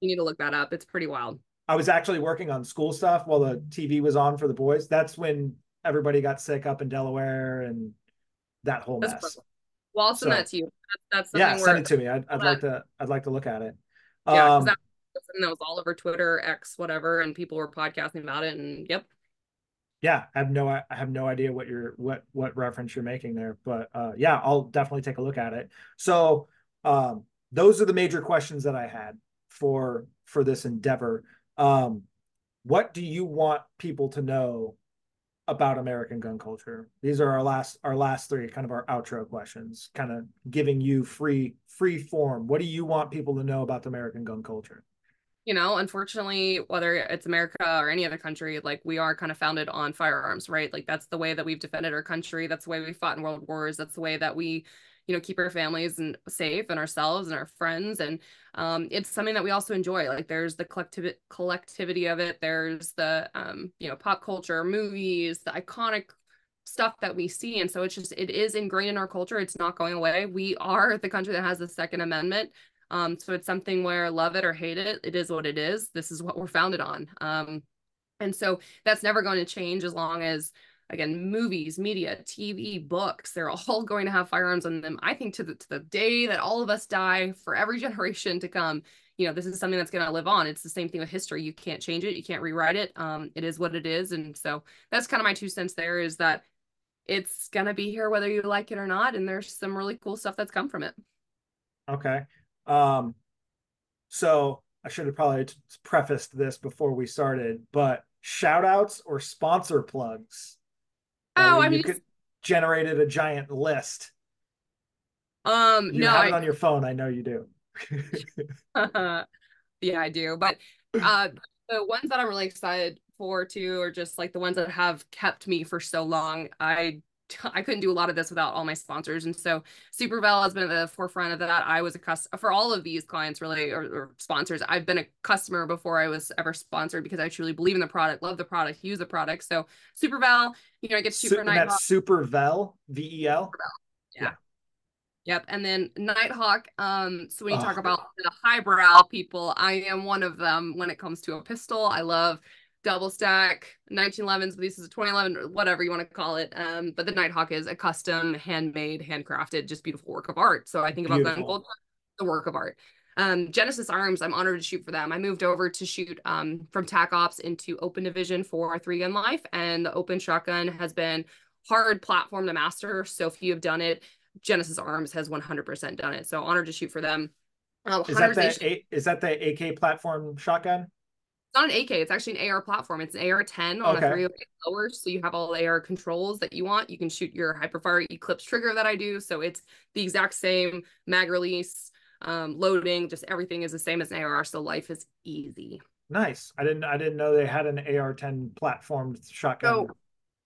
You need to look that up. It's pretty wild. I was actually working on school stuff while the TV was on for the boys. That's when everybody got sick up in Delaware and that whole That's mess. Well, I'll send So- that to you. That's, that's Yeah, send it to me. I'd, I'd like to. I'd like to look at it. yeah, Um, that, that was all over Twitter, X, whatever, and people were podcasting about it. And yep, yeah, I have no. I have no idea what you're what what reference you're making there, but uh, yeah, I'll definitely take a look at it. So um, those are the major questions that I had for for this endeavor. Um, what do you want people to know about American gun culture? These are our last our last three, kind of our outro questions, kind of giving you free free form. What do you want people to know about the American gun culture? you know, unfortunately, whether it's America or any other country, like we are kind of founded on firearms, right? Like that's the way that we've defended our country. That's the way we fought in world wars. That's the way that we, you know, keep our families and safe and ourselves and our friends. And um, it's something that we also enjoy. Like there's the collectiv- collectivity of it. There's the, um, you know, pop culture, movies, the iconic stuff that we see. And so it's just, it is ingrained in our culture. It's not going away. We are the country that has the Second Amendment. Um, so it's something where love it or hate it, it is what it is. This is what we're founded on. Um, and so that's never going to change as long as, again, movies, media, TV, books, they're all going to have firearms on them. I think to the, to the day that all of us die for every generation to come, you know, this is something that's going to live on. It's the same thing with history. You can't change it. You can't rewrite it. Um, it is what it is. And so that's kind of my two cents there is that it's going to be here whether you like it or not. And there's some really cool stuff that's come from it. Okay. Um, so I should have probably prefaced this before we started, but shout outs or sponsor plugs. Oh, Uh, I you mean, generated a giant list. Um, You no, have I, it on your phone. I know you do. yeah, I do. But uh the ones that I'm really excited for too are just like the ones that have kept me for so long. I I couldn't do a lot of this without all my sponsors. And so Super Vel has been at the forefront of that. I was a customer for all of these clients really or, or sponsors. I've been a customer before I was ever sponsored because I truly believe in the product, love the product, use the product. So Super Vel, you know, I get to shoot Su- for Nighthawk. that's Super Vel, V E L. Yeah. Yep. And then Nighthawk. Um, so when you talk Oh. about the highbrow people, I am one of them when it comes to a pistol. I love double stack 1911s, but this is a 2011, or whatever you want to call it. Um, but the Nighthawk is a custom, handmade, handcrafted, just beautiful work of art. So I think about Beautiful. the work of art. Um, Genesis Arms, I'm honored to shoot for them. I moved over to shoot um, from TAC Ops into Open Division for Three Gun Life, and the Open Shotgun has been hard platform to master. So if you have done it, Genesis Arms has 100% done it. So honored to shoot for them. Uh, Is that the is that the AK platform shotgun? It's not an AK, it's actually an AR platform. It's an AR-10 on Okay. a 308 lower. So you have all the AR controls that you want. You can shoot your Hiperfire Eclipse trigger that I do. So it's the exact same mag release, um, loading, just everything is the same as an AR. So life is easy. Nice. I didn't I didn't know they had an AR-10 platformed shotgun. So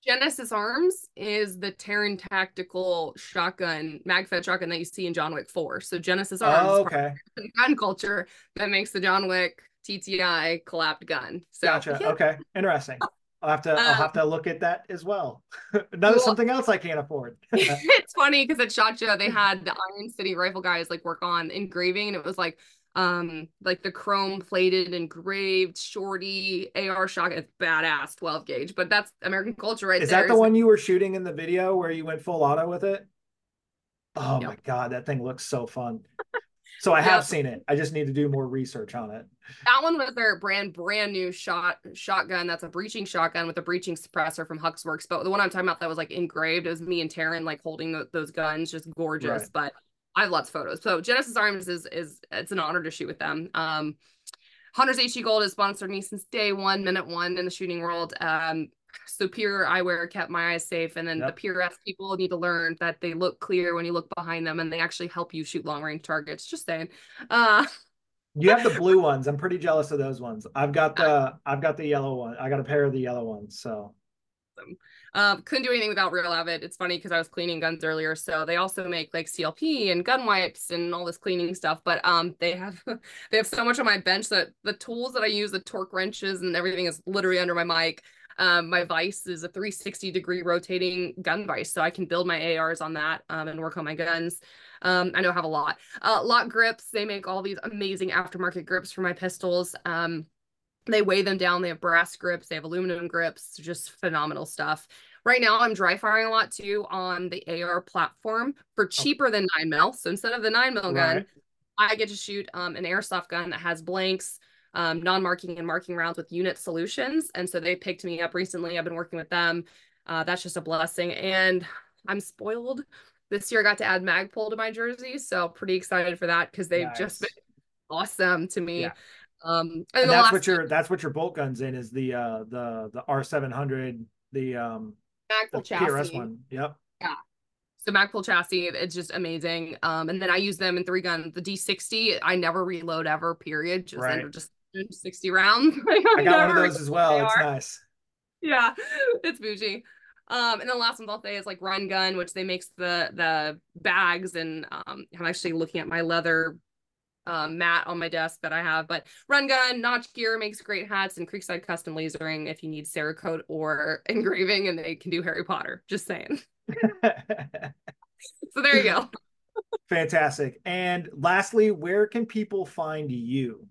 Genesis Arms is the Taran tactical shotgun, mag-fed shotgun that you see in John Wick 4. So Genesis Arms oh, okay. gun culture that makes the John Wick TTI collapsed gun. So Gotcha. yeah. Okay. Interesting. I'll have to I'll Um, have to look at that as well. Another Well- something else I can't afford. it's funny because at Shot Show they had the Iron City rifle guys like work on engraving and it was like um like the chrome plated engraved shorty AR shotgun. It's badass 12 gauge, but that's American culture right Is there. that the one you were shooting in the video where you went full auto with it? Oh Yep. my god, that thing looks so fun. So I have yep. seen it. I just need to do more research on it. That one was their brand brand new shot shotgun. That's a breaching shotgun with a breaching suppressor from HUXWRX. But the one I'm talking about that was like engraved. It was me and Taryn like holding the, those guns, just gorgeous. Right. But I have lots of photos. So Genesis Arms is is it's an honor to shoot with them. Um, Hunters HD Gold has sponsored me since day one, minute one in the shooting world. Um, so pure eyewear kept my eyes safe and then yep. the PureS people need to learn that they look clear when you look behind them and they actually help you shoot long range targets just saying uh you have the blue ones i'm pretty jealous of those ones i've got the i've got the yellow one i got a pair of the yellow ones so um, couldn't do anything without Real Avid. It's funny because I was cleaning guns earlier, so they also make like CLP and gun wipes and all this cleaning stuff. But um, they have they have so much on my bench that the tools that I use, the torque wrenches and everything, is literally under my mic. Um, my vise is a 360 degree rotating gun vise, so I can build my ARs on that um, and work on my guns. Um, I know I have a lot. Uh, LOK grips, they make all these amazing aftermarket grips for my pistols. Um, they weigh them down. They have brass grips, they have aluminum grips, just phenomenal stuff. Right now, I'm dry firing a lot too on the AR platform for cheaper than nine mil. So instead of the nine mil right. gun, I get to shoot um, an airsoft gun that has blanks, um, non-marking and marking rounds with unit solutions. And so they picked me up recently. I've been working with them. Uh, that's just a blessing. And I'm spoiled. This year I got to add Magpul to my jersey. So pretty excited for that because they've nice. just been awesome to me. Yeah. Um, and, and that's what your that's what your bolt guns in is the uh the the R seven hundred the um Magpul chassis PRS one. Yep. Yeah. So Magpul chassis, it's just amazing. Um, and then I use them in three gun. The D60, I never reload ever. Period. Just right. just 60 rounds. I got one of those as well. It's nice. Yeah, it's bougie. Um, and the last one I'll say is like Run Gun, which they makes the the bags, and um, I'm actually looking at my leather um, mat on my desk that I have. But Run Gun, Notch Gear makes great hats, and Creekside Custom Lasering if you need Cerakote or engraving, and they can do Harry Potter. Just saying. so there you go. Fantastic. And lastly, where can people find you?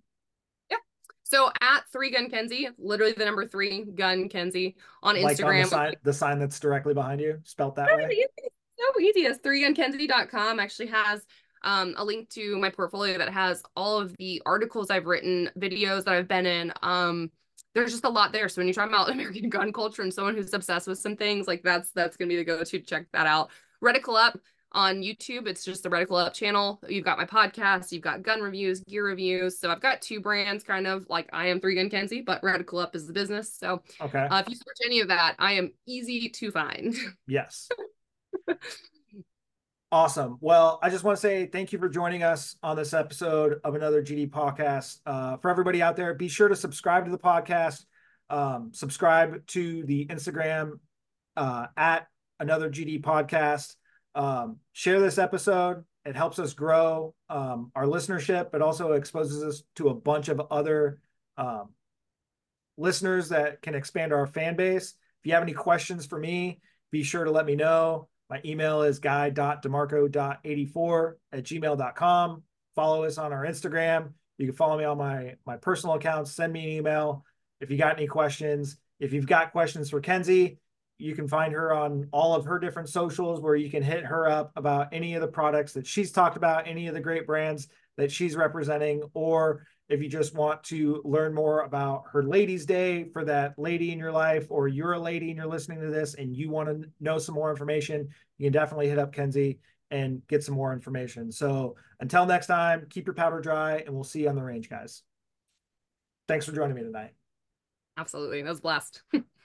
So at three gun Kenzie, literally the number three gun Kenzie on like Instagram. On the, sign, the, sign, that's directly behind you, spelt that way. Easy. So easy. It's threegunkenzie.com actually has um, a link to my portfolio that has all of the articles I've written, videos that I've been in. Um, there's just a lot there. So when you're talking about American gun culture and someone who's obsessed with some things, like that's that's gonna be the go-to. Check that out. Reticle Up on YouTube. It's just the Reticle Up channel. You've got my podcast, you've got gun reviews, gear reviews. So I've got two brands kind of like I am Three Gun Kenzie, but Reticle Up is the business. So okay. Uh, if you search any of that, I am easy to find. Yes. awesome. Well, I just want to say thank you for joining us on this episode of another GD podcast. Uh, for everybody out there, be sure to subscribe to the podcast. Um, subscribe to the Instagram uh, at another GD podcast um, share this episode. It helps us grow um, our listenership, but also exposes us to a bunch of other um, listeners that can expand our fan base. If you have any questions for me, be sure to let me know. My email is guy.demarco.84 at gmail.com. Follow us on our Instagram. You can follow me on my, my personal accounts. Send me an email if you got any questions. If you've got questions for Kenzie, you can find her on all of her different socials where you can hit her up about any of the products that she's talked about, any of the great brands that she's representing, or if you just want to learn more about her ladies' day for that lady in your life, or you're a lady and you're listening to this and you want to know some more information, you can definitely hit up Kenzie and get some more information. So until next time, keep your powder dry and we'll see you on the range, guys. Thanks for joining me tonight. Absolutely. That was blast.